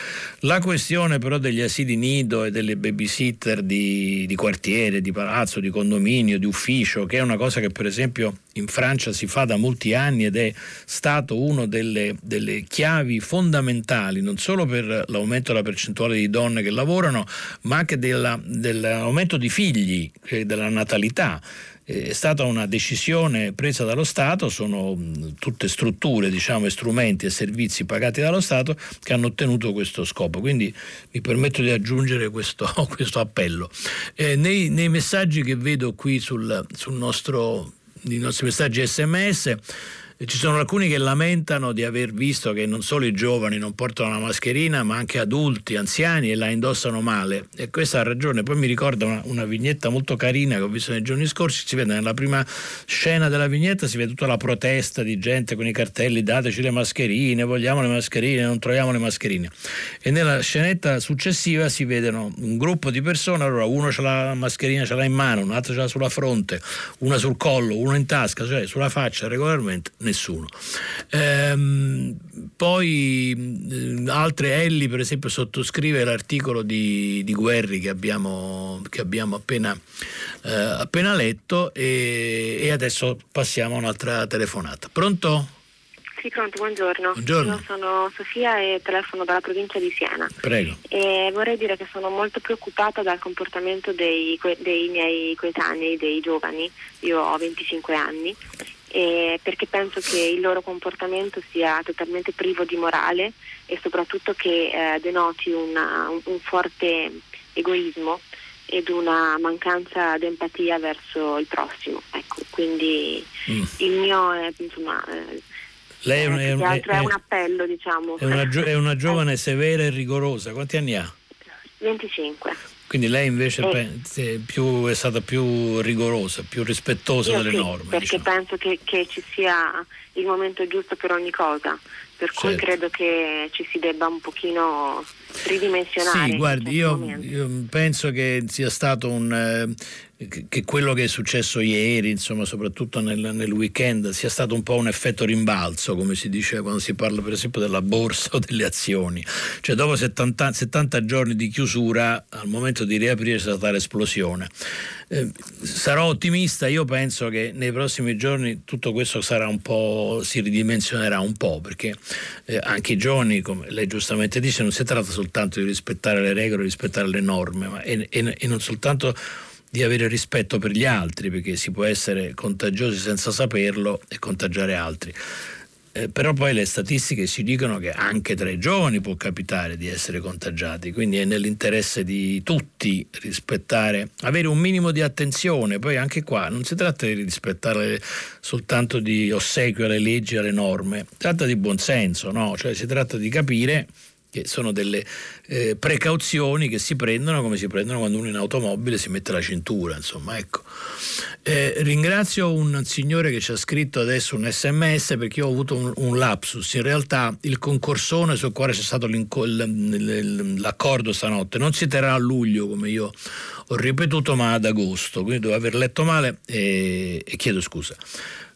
B: la questione però degli asili nido e delle babysitter di, di quartiere, di palazzo, di condominio, di ufficio, che è una cosa che per esempio in Francia si fa da molti anni ed è stato una delle, delle, chiavi fondamentali non solo per l'aumento della percentuale di donne che lavorano, ma anche della, dell'aumento di figli, della natalità è stata una decisione presa dallo Stato, sono tutte strutture, diciamo, strumenti e servizi pagati dallo Stato che hanno ottenuto questo scopo. Quindi mi permetto di aggiungere questo, questo appello. Eh, nei, nei, messaggi che vedo qui sul, sul nostro, i nostri messaggi sms ci sono alcuni che lamentano di aver visto che non solo i giovani non portano la mascherina, ma anche adulti, anziani e la indossano male. E questa ha ragione. Poi mi ricorda una, una, vignetta molto carina che ho visto nei giorni scorsi. Si vede nella prima scena della vignetta, si vede tutta la protesta di gente con i cartelli: dateci le mascherine, vogliamo le mascherine, non troviamo le mascherine. E nella scenetta successiva si vedono un gruppo di persone. Allora, uno ha la mascherina, ce l'ha in mano, un altro ce l'ha sulla fronte, una sul collo, uno in tasca, cioè sulla faccia regolarmente nessuno. Ehm, poi altre Elli per esempio sottoscrive l'articolo di, di Guerri che abbiamo, che abbiamo appena, eh, appena, letto e, e adesso passiamo a un'altra telefonata. Pronto?
H: Sì, pronto, buongiorno.
B: buongiorno.
H: Io sono Sofia e telefono dalla provincia di Siena.
B: Prego.
H: E vorrei dire che sono molto preoccupata dal comportamento dei, dei miei coetanei, dei giovani. Io ho 25 anni eh, perché penso che il loro comportamento sia totalmente privo di morale e soprattutto che eh, denoti una, un, un, forte egoismo ed una mancanza di empatia verso il prossimo. Ecco, quindi mm. il mio è, insomma, eh,
B: lei è un,
H: è, un, è, è un appello, diciamo.
B: È una, è una giovane severa e rigorosa. Quanti anni ha?
H: 25.
B: Quindi lei invece eh. più, è stata più rigorosa, più rispettosa
H: Io
B: delle
H: sì,
B: norme.
H: Perché
B: diciamo.
H: penso che, che, ci sia il momento giusto per ogni cosa, per certo. cui credo che ci si debba un pochino ridimensionare.
B: Sì, guardi, io, io, penso che sia stato un... Che quello che è successo ieri, insomma, soprattutto nel, nel, weekend, sia stato un po' un effetto rimbalzo, come si dice quando si parla per esempio della borsa o delle azioni. Cioè dopo 70, 70 giorni di chiusura, al momento di riaprire c'è stata l'esplosione. Eh, sarò ottimista, io penso che nei prossimi giorni tutto questo sarà un po', si ridimensionerà un po', perché eh, anche i giovani, come lei giustamente dice, non si tratta soltanto di rispettare le regole, rispettare le norme, ma e, e, e non soltanto di avere rispetto per gli altri, perché si può essere contagiosi senza saperlo e contagiare altri. Eh, però poi le statistiche ci dicono che anche tra i giovani può capitare di essere contagiati, quindi è nell'interesse di tutti rispettare, avere un minimo di attenzione, poi anche qua non si tratta di rispettare soltanto di ossequio alle leggi alle norme, si tratta di buonsenso, no? cioè si tratta di capire che sono delle eh, precauzioni che si prendono come si prendono quando uno in automobile si mette la cintura, insomma, ecco. Eh, ringrazio un signore che ci ha scritto adesso un sms perché io ho avuto un, un lapsus, in realtà il concorsone sul quale c'è stato l'accordo stanotte non si terrà a luglio come io ho ripetuto ma ad agosto, quindi devo aver letto male e, e chiedo scusa.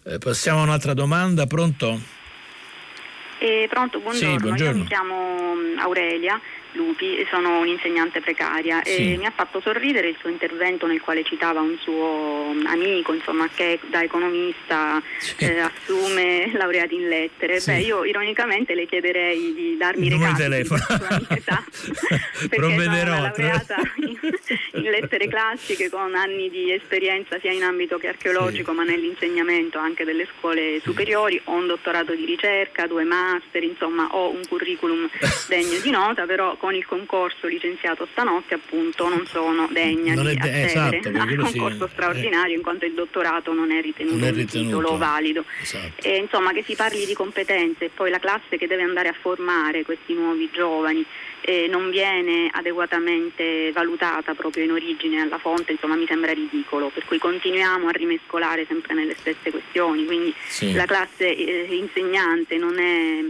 B: Eh, passiamo a un'altra domanda, pronto?
I: Eh, pronto, buongiorno.
B: Sì, buongiorno.
I: Io mi chiamo Aurelia Lupi, sono un'insegnante precaria sì. e mi ha fatto sorridere il suo intervento nel quale citava un suo mm, amico, insomma, che da economista sì. eh, assume laureati in lettere. Sì. Beh, io ironicamente le chiederei di darmi
B: i
I: recati
B: telefono.
I: perché sono laureata in, in, lettere classiche con anni di esperienza sia in ambito che archeologico, ma nell'insegnamento anche delle scuole superiori, ho un dottorato di ricerca, due master, insomma, ho un curriculum degno di nota, però con il concorso licenziato stanotte appunto non sono degna non di de- accedere esatto, al concorso sì, straordinario in quanto il dottorato non è ritenuto, non è ritenuto. un titolo valido.
B: Esatto.
I: E, insomma che si parli di competenze e poi la classe che deve andare a formare questi nuovi giovani eh, non viene adeguatamente valutata proprio in origine alla fonte, insomma mi sembra ridicolo, per cui continuiamo a rimescolare sempre nelle stesse questioni, quindi sì. la classe eh, insegnante non è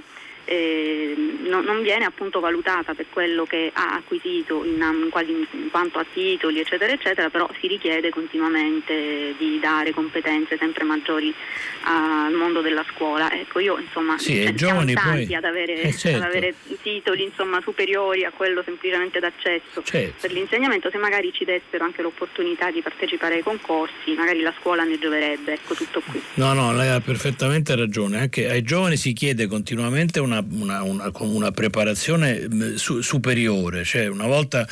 I: eh, non, non, viene appunto valutata per quello che ha acquisito in, in, quanto a titoli eccetera eccetera, però si richiede continuamente di dare competenze sempre maggiori al mondo della scuola. Ecco, io insomma
B: sì, giovani
I: tanti
B: poi...
I: ad, avere,
B: eh, certo.
I: ad avere, titoli insomma, superiori a quello semplicemente d'accesso
B: certo.
I: per l'insegnamento, se magari ci dessero anche l'opportunità di partecipare ai concorsi, magari la scuola ne gioverebbe, ecco tutto qui.
B: No, no, lei ha perfettamente ragione, anche ai giovani si chiede continuamente una una, una, una, una preparazione mm, su, superiore, cioè una volta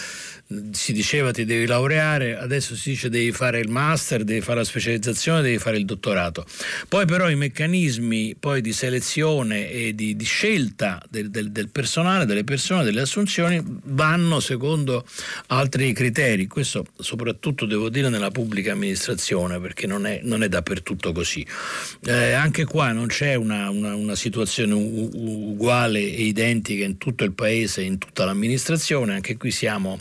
B: si diceva ti devi laureare, adesso si dice devi fare il master, devi fare la specializzazione, devi fare il dottorato. Poi però i meccanismi poi di selezione e di, di scelta del, del, del, personale, delle persone, delle assunzioni vanno secondo altri criteri. Questo soprattutto devo dire nella pubblica amministrazione perché non è, non è dappertutto così. Eh, anche qua non c'è una, una, una situazione u- uguale e identica in tutto il paese, in tutta l'amministrazione, anche qui siamo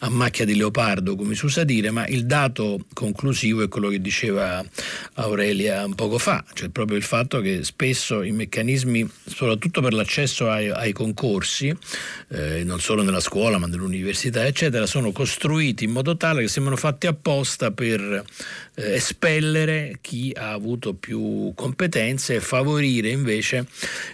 B: a macchia di leopardo, come si usa dire, ma il dato conclusivo è quello che diceva Aurelia poco fa, cioè proprio il fatto che spesso i meccanismi, soprattutto per l'accesso ai, ai concorsi, eh, non solo nella scuola ma nell'università, eccetera, sono costruiti in modo tale che sembrano fatti apposta per eh, espellere chi ha avuto più competenze e favorire invece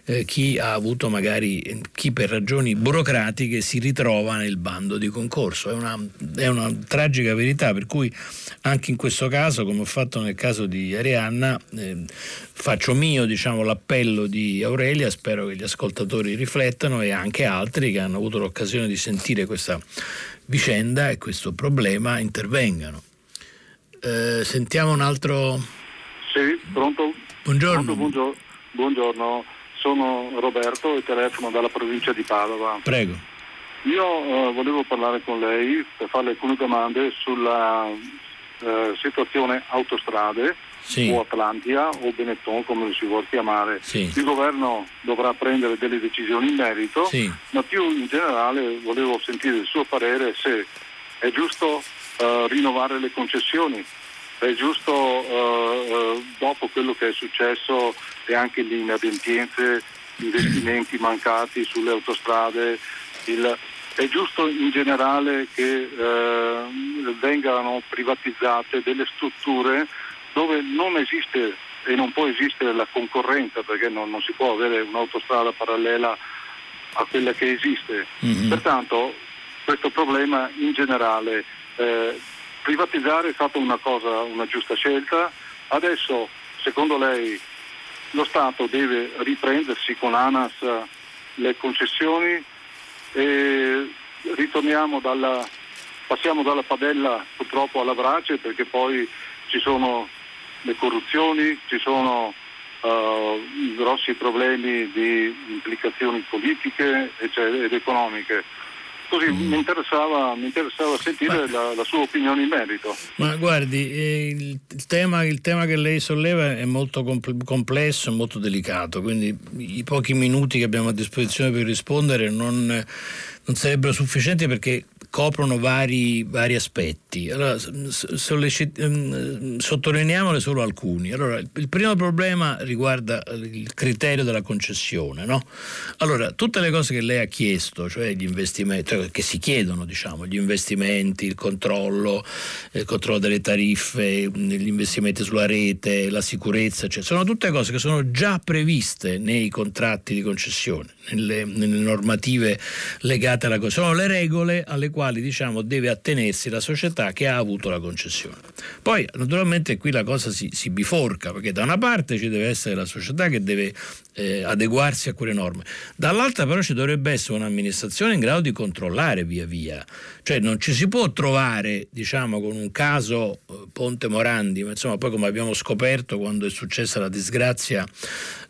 B: eh, chi ha avuto magari, chi per ragioni burocratiche si ritrova nel bando di concorso. È una, è una tragica verità, per cui anche in questo caso, come ho fatto nel caso di Arianna, eh, faccio mio diciamo, l'appello di Aurelia, spero che gli ascoltatori riflettano e anche altri che hanno avuto l'occasione di sentire questa vicenda e questo problema intervengano. Eh, sentiamo un altro.
J: Sì, pronto?
B: Buongiorno.
J: Pronto, buongiorno. buongiorno. sono Roberto e telefono dalla provincia di Padova.
B: Prego.
J: Io eh, volevo parlare con lei per fare alcune domande sulla eh, situazione autostrade sì. o Atlantia o Benetton come si vuole chiamare. Sì. Il governo dovrà prendere delle decisioni in merito, sì. ma più in generale volevo sentire il suo parere se è giusto uh, rinnovare le concessioni. È giusto, uh, uh, dopo quello che è successo e anche le inadempienze, investimenti mancati sulle autostrade, il, è giusto in generale che vengano privatizzate delle strutture dove non esiste e non può esistere la concorrenza perché non, non si può avere un'autostrada parallela a quella che esiste. Mm-hmm. Pertanto questo problema in generale eh, privatizzare è stata una cosa, una giusta scelta, adesso secondo lei lo Stato deve riprendersi con ANAS le concessioni e ritorniamo dalla, passiamo dalla padella purtroppo alla brace perché poi ci sono le corruzioni, ci sono uh, grossi problemi di implicazioni politiche ed economiche Così mm. mi, interessava, mi, interessava, sentire la, la, sua opinione in merito.
B: Ma guardi, eh, il, tema, il, tema, che lei solleva è molto complesso e molto delicato, quindi i pochi minuti che abbiamo a disposizione per rispondere non, non sarebbero sufficienti perché coprono vari, vari aspetti. Allora, sollecit- ehm, sottolineiamone solo alcuni. Allora, il primo problema riguarda il criterio della concessione. No? Allora, tutte le cose che lei ha chiesto, cioè gli investimenti, cioè che si chiedono, diciamo, gli investimenti, il controllo, il controllo delle tariffe, gli investimenti sulla rete, la sicurezza, cioè, sono tutte cose che sono già previste nei contratti di concessione, nelle, nelle normative legate alla concessione. Sono le regole alle quali diciamo, deve attenersi la società che ha avuto la concessione. Poi naturalmente qui la cosa si, si biforca perché da una parte ci deve essere la società che deve eh, adeguarsi a quelle norme, dall'altra però ci dovrebbe essere un'amministrazione in grado di controllare via via, cioè non ci si può trovare diciamo, con un caso eh, Ponte Morandi, ma insomma poi come abbiamo scoperto quando è successa la disgrazia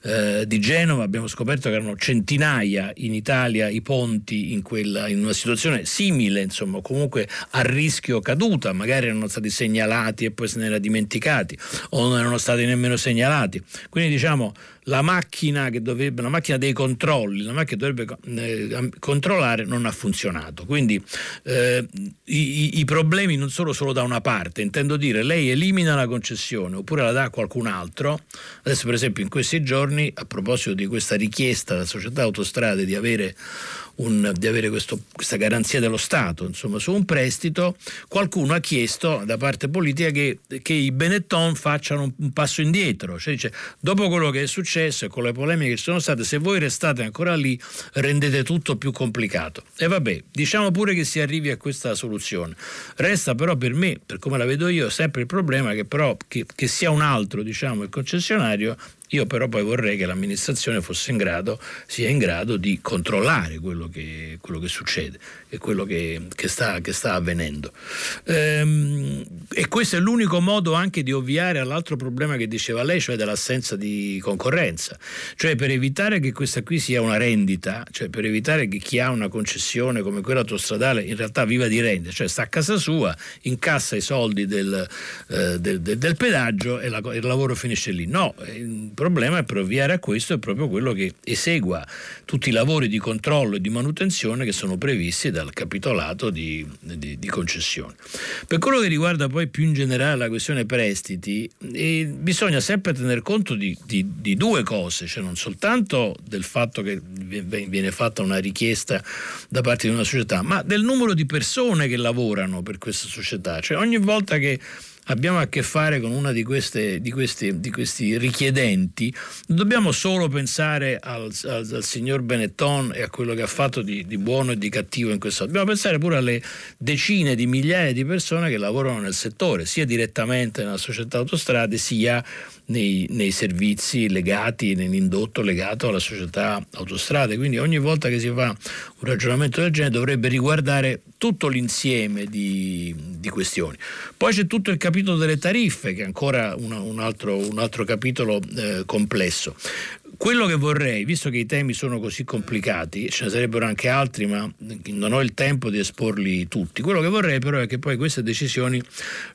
B: eh, di Genova abbiamo scoperto che erano centinaia in Italia i ponti in, quella, in una situazione simile, insomma, comunque a rischio caduta, magari erano stati segnalati e poi se ne erano dimenticati o non erano stati nemmeno segnalati. Quindi diciamo la macchina, dovrebbe, la macchina dei controlli, la macchina che dovrebbe eh, controllare non ha funzionato. Quindi eh, i, i, problemi non sono solo da una parte, intendo dire lei elimina la concessione oppure la dà a qualcun altro. Adesso per esempio in questi giorni, a proposito di questa richiesta della società autostrade di avere un, di avere questo, questa garanzia dello Stato insomma, su un prestito, qualcuno ha chiesto da parte politica che, che i Benetton facciano un, un passo indietro, cioè dice dopo quello che è successo e con le polemiche che ci sono state, se voi restate ancora lì rendete tutto più complicato. E vabbè, diciamo pure che si arrivi a questa soluzione. Resta però per me, per come la vedo io, sempre il problema che però che, che sia un altro, diciamo, il concessionario Io però poi vorrei che l'amministrazione fosse in grado, sia in grado di controllare quello che, quello che succede e quello che, che, sta, che sta, avvenendo. Ehm, e questo è l'unico modo anche di ovviare all'altro problema che diceva lei, cioè dell'assenza di concorrenza. Cioè per evitare che questa qui sia una rendita, cioè per evitare che chi ha una concessione come quella autostradale in realtà viva di rendita, cioè sta a casa sua, incassa i soldi del, eh, del, del, del pedaggio e la, il lavoro finisce lì. No, il problema per ovviare a questo è proprio quello che esegua tutti i lavori di controllo e di manutenzione che sono previsti dal capitolato di, di, di concessione. Per quello che riguarda poi più in generale la questione prestiti, eh, bisogna sempre tener conto di, di, due cose, cioè non soltanto del fatto che viene fatta una richiesta da parte di una società, ma del numero di persone che lavorano per questa società. Cioè ogni volta che abbiamo a che fare con una di, queste, di, questi, di questi, richiedenti, non dobbiamo solo pensare al, al, al, signor Benetton e a quello che ha fatto di, di, buono e di cattivo in questo, dobbiamo pensare pure alle decine di migliaia di persone che lavorano nel settore, sia direttamente nella società autostrade, sia nei, nei, servizi legati, nell'indotto legato alla società autostrade. Quindi ogni volta che si fa un ragionamento del genere dovrebbe riguardare tutto l'insieme di, di questioni. Poi c'è tutto il capitolo delle tariffe, che è ancora una, un, altro, un, altro, capitolo eh, complesso quello che vorrei, visto che i temi sono così complicati, ce ne sarebbero anche altri, ma non ho il tempo di esporli tutti, quello che vorrei però è che poi queste decisioni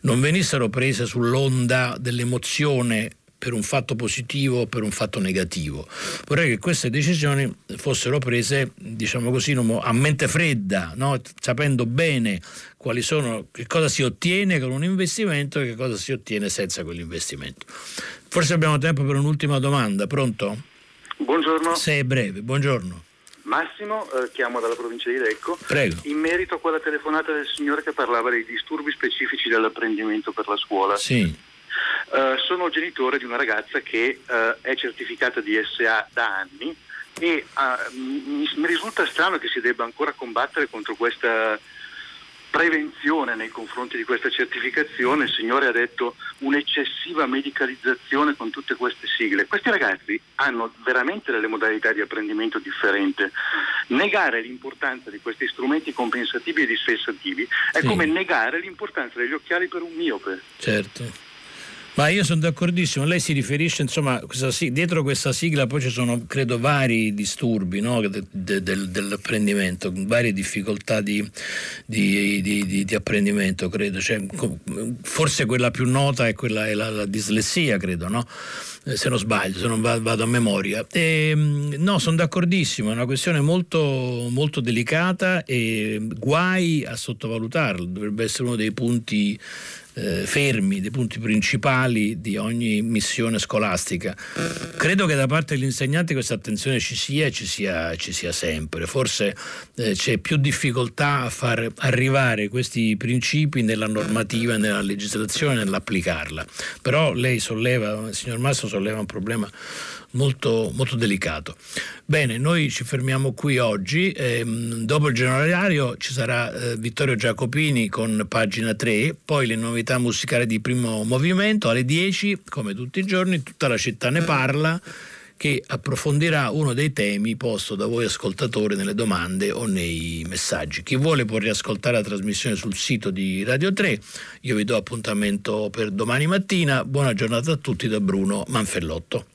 B: non venissero prese sull'onda dell'emozione per un fatto positivo o per un fatto negativo. Vorrei che queste decisioni fossero prese, diciamo così, a mente fredda, no? sapendo bene quali sono, che cosa si ottiene con un investimento e che cosa si ottiene senza quell'investimento. Forse abbiamo tempo per un'ultima domanda, pronto?
K: Buongiorno.
B: Sei breve, buongiorno.
K: Massimo, eh, chiamo dalla provincia di Lecco.
B: Prego.
K: In merito a quella telefonata del signore che parlava dei disturbi specifici dell'apprendimento per la scuola.
B: Sì.
K: Uh, sono genitore di una ragazza che uh, è certificata di SA da anni e uh, mi, mi, risulta strano che si debba ancora combattere contro questa prevenzione nei confronti di questa certificazione. Il Signore ha detto un'eccessiva medicalizzazione con tutte queste sigle. Questi ragazzi hanno veramente delle modalità di apprendimento differenti. Negare l'importanza di questi strumenti compensativi e disfessativi è sì. come negare l'importanza degli occhiali per un miope.
B: Certo. Ma io sono d'accordissimo, lei si riferisce, insomma, questa, dietro questa sigla poi ci sono, credo, vari disturbi no? de, de, de, dell'apprendimento, varie difficoltà di, di, di, di apprendimento, credo. Cioè, forse quella più nota è, quella, è la, la dislessia, credo, no? Eh, se non sbaglio, se non vado a memoria. E, ehm, no, sono d'accordissimo, è una questione molto, molto delicata e guai a sottovalutarla, dovrebbe essere uno dei punti eh, fermi, dei punti principali di ogni missione scolastica. Credo che da parte degli insegnanti questa attenzione ci sia e ci sia, ci sia sempre. Forse eh, c'è più difficoltà a far arrivare questi principi nella normativa, nella legislazione, nell'applicarla. Però lei solleva, signor Mastro solleva un problema molto, molto delicato. Bene, noi ci fermiamo qui oggi. Ehm, dopo il giornalario ci sarà eh, Vittorio Giacopini con pagina 3, poi le novità musicali di primo movimento alle 10, come tutti i giorni, tutta la città ne parla che approfondirà uno dei temi posto da voi ascoltatori nelle domande o nei messaggi. Chi vuole può riascoltare la trasmissione sul sito di Radio 3. Io vi do appuntamento per domani mattina. Buona giornata a tutti da Bruno Manfellotto.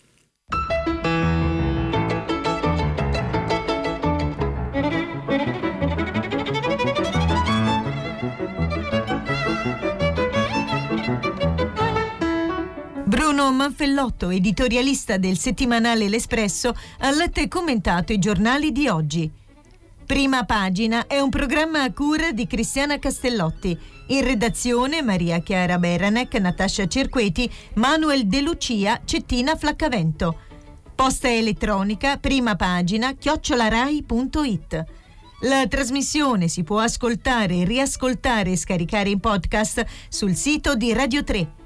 A: Bruno Manfellotto, editorialista del settimanale L'Espresso, ha letto e commentato i giornali di oggi. Prima pagina è un programma a cura di Cristiana Castellotti. In redazione Maria Chiara Beranec, Natascia Cerqueti, Manuel De Lucia, Cettina Flaccavento. Posta elettronica, prima pagina, chiocciolarai.it. La trasmissione si può ascoltare, riascoltare e scaricare in podcast sul sito di Radio 3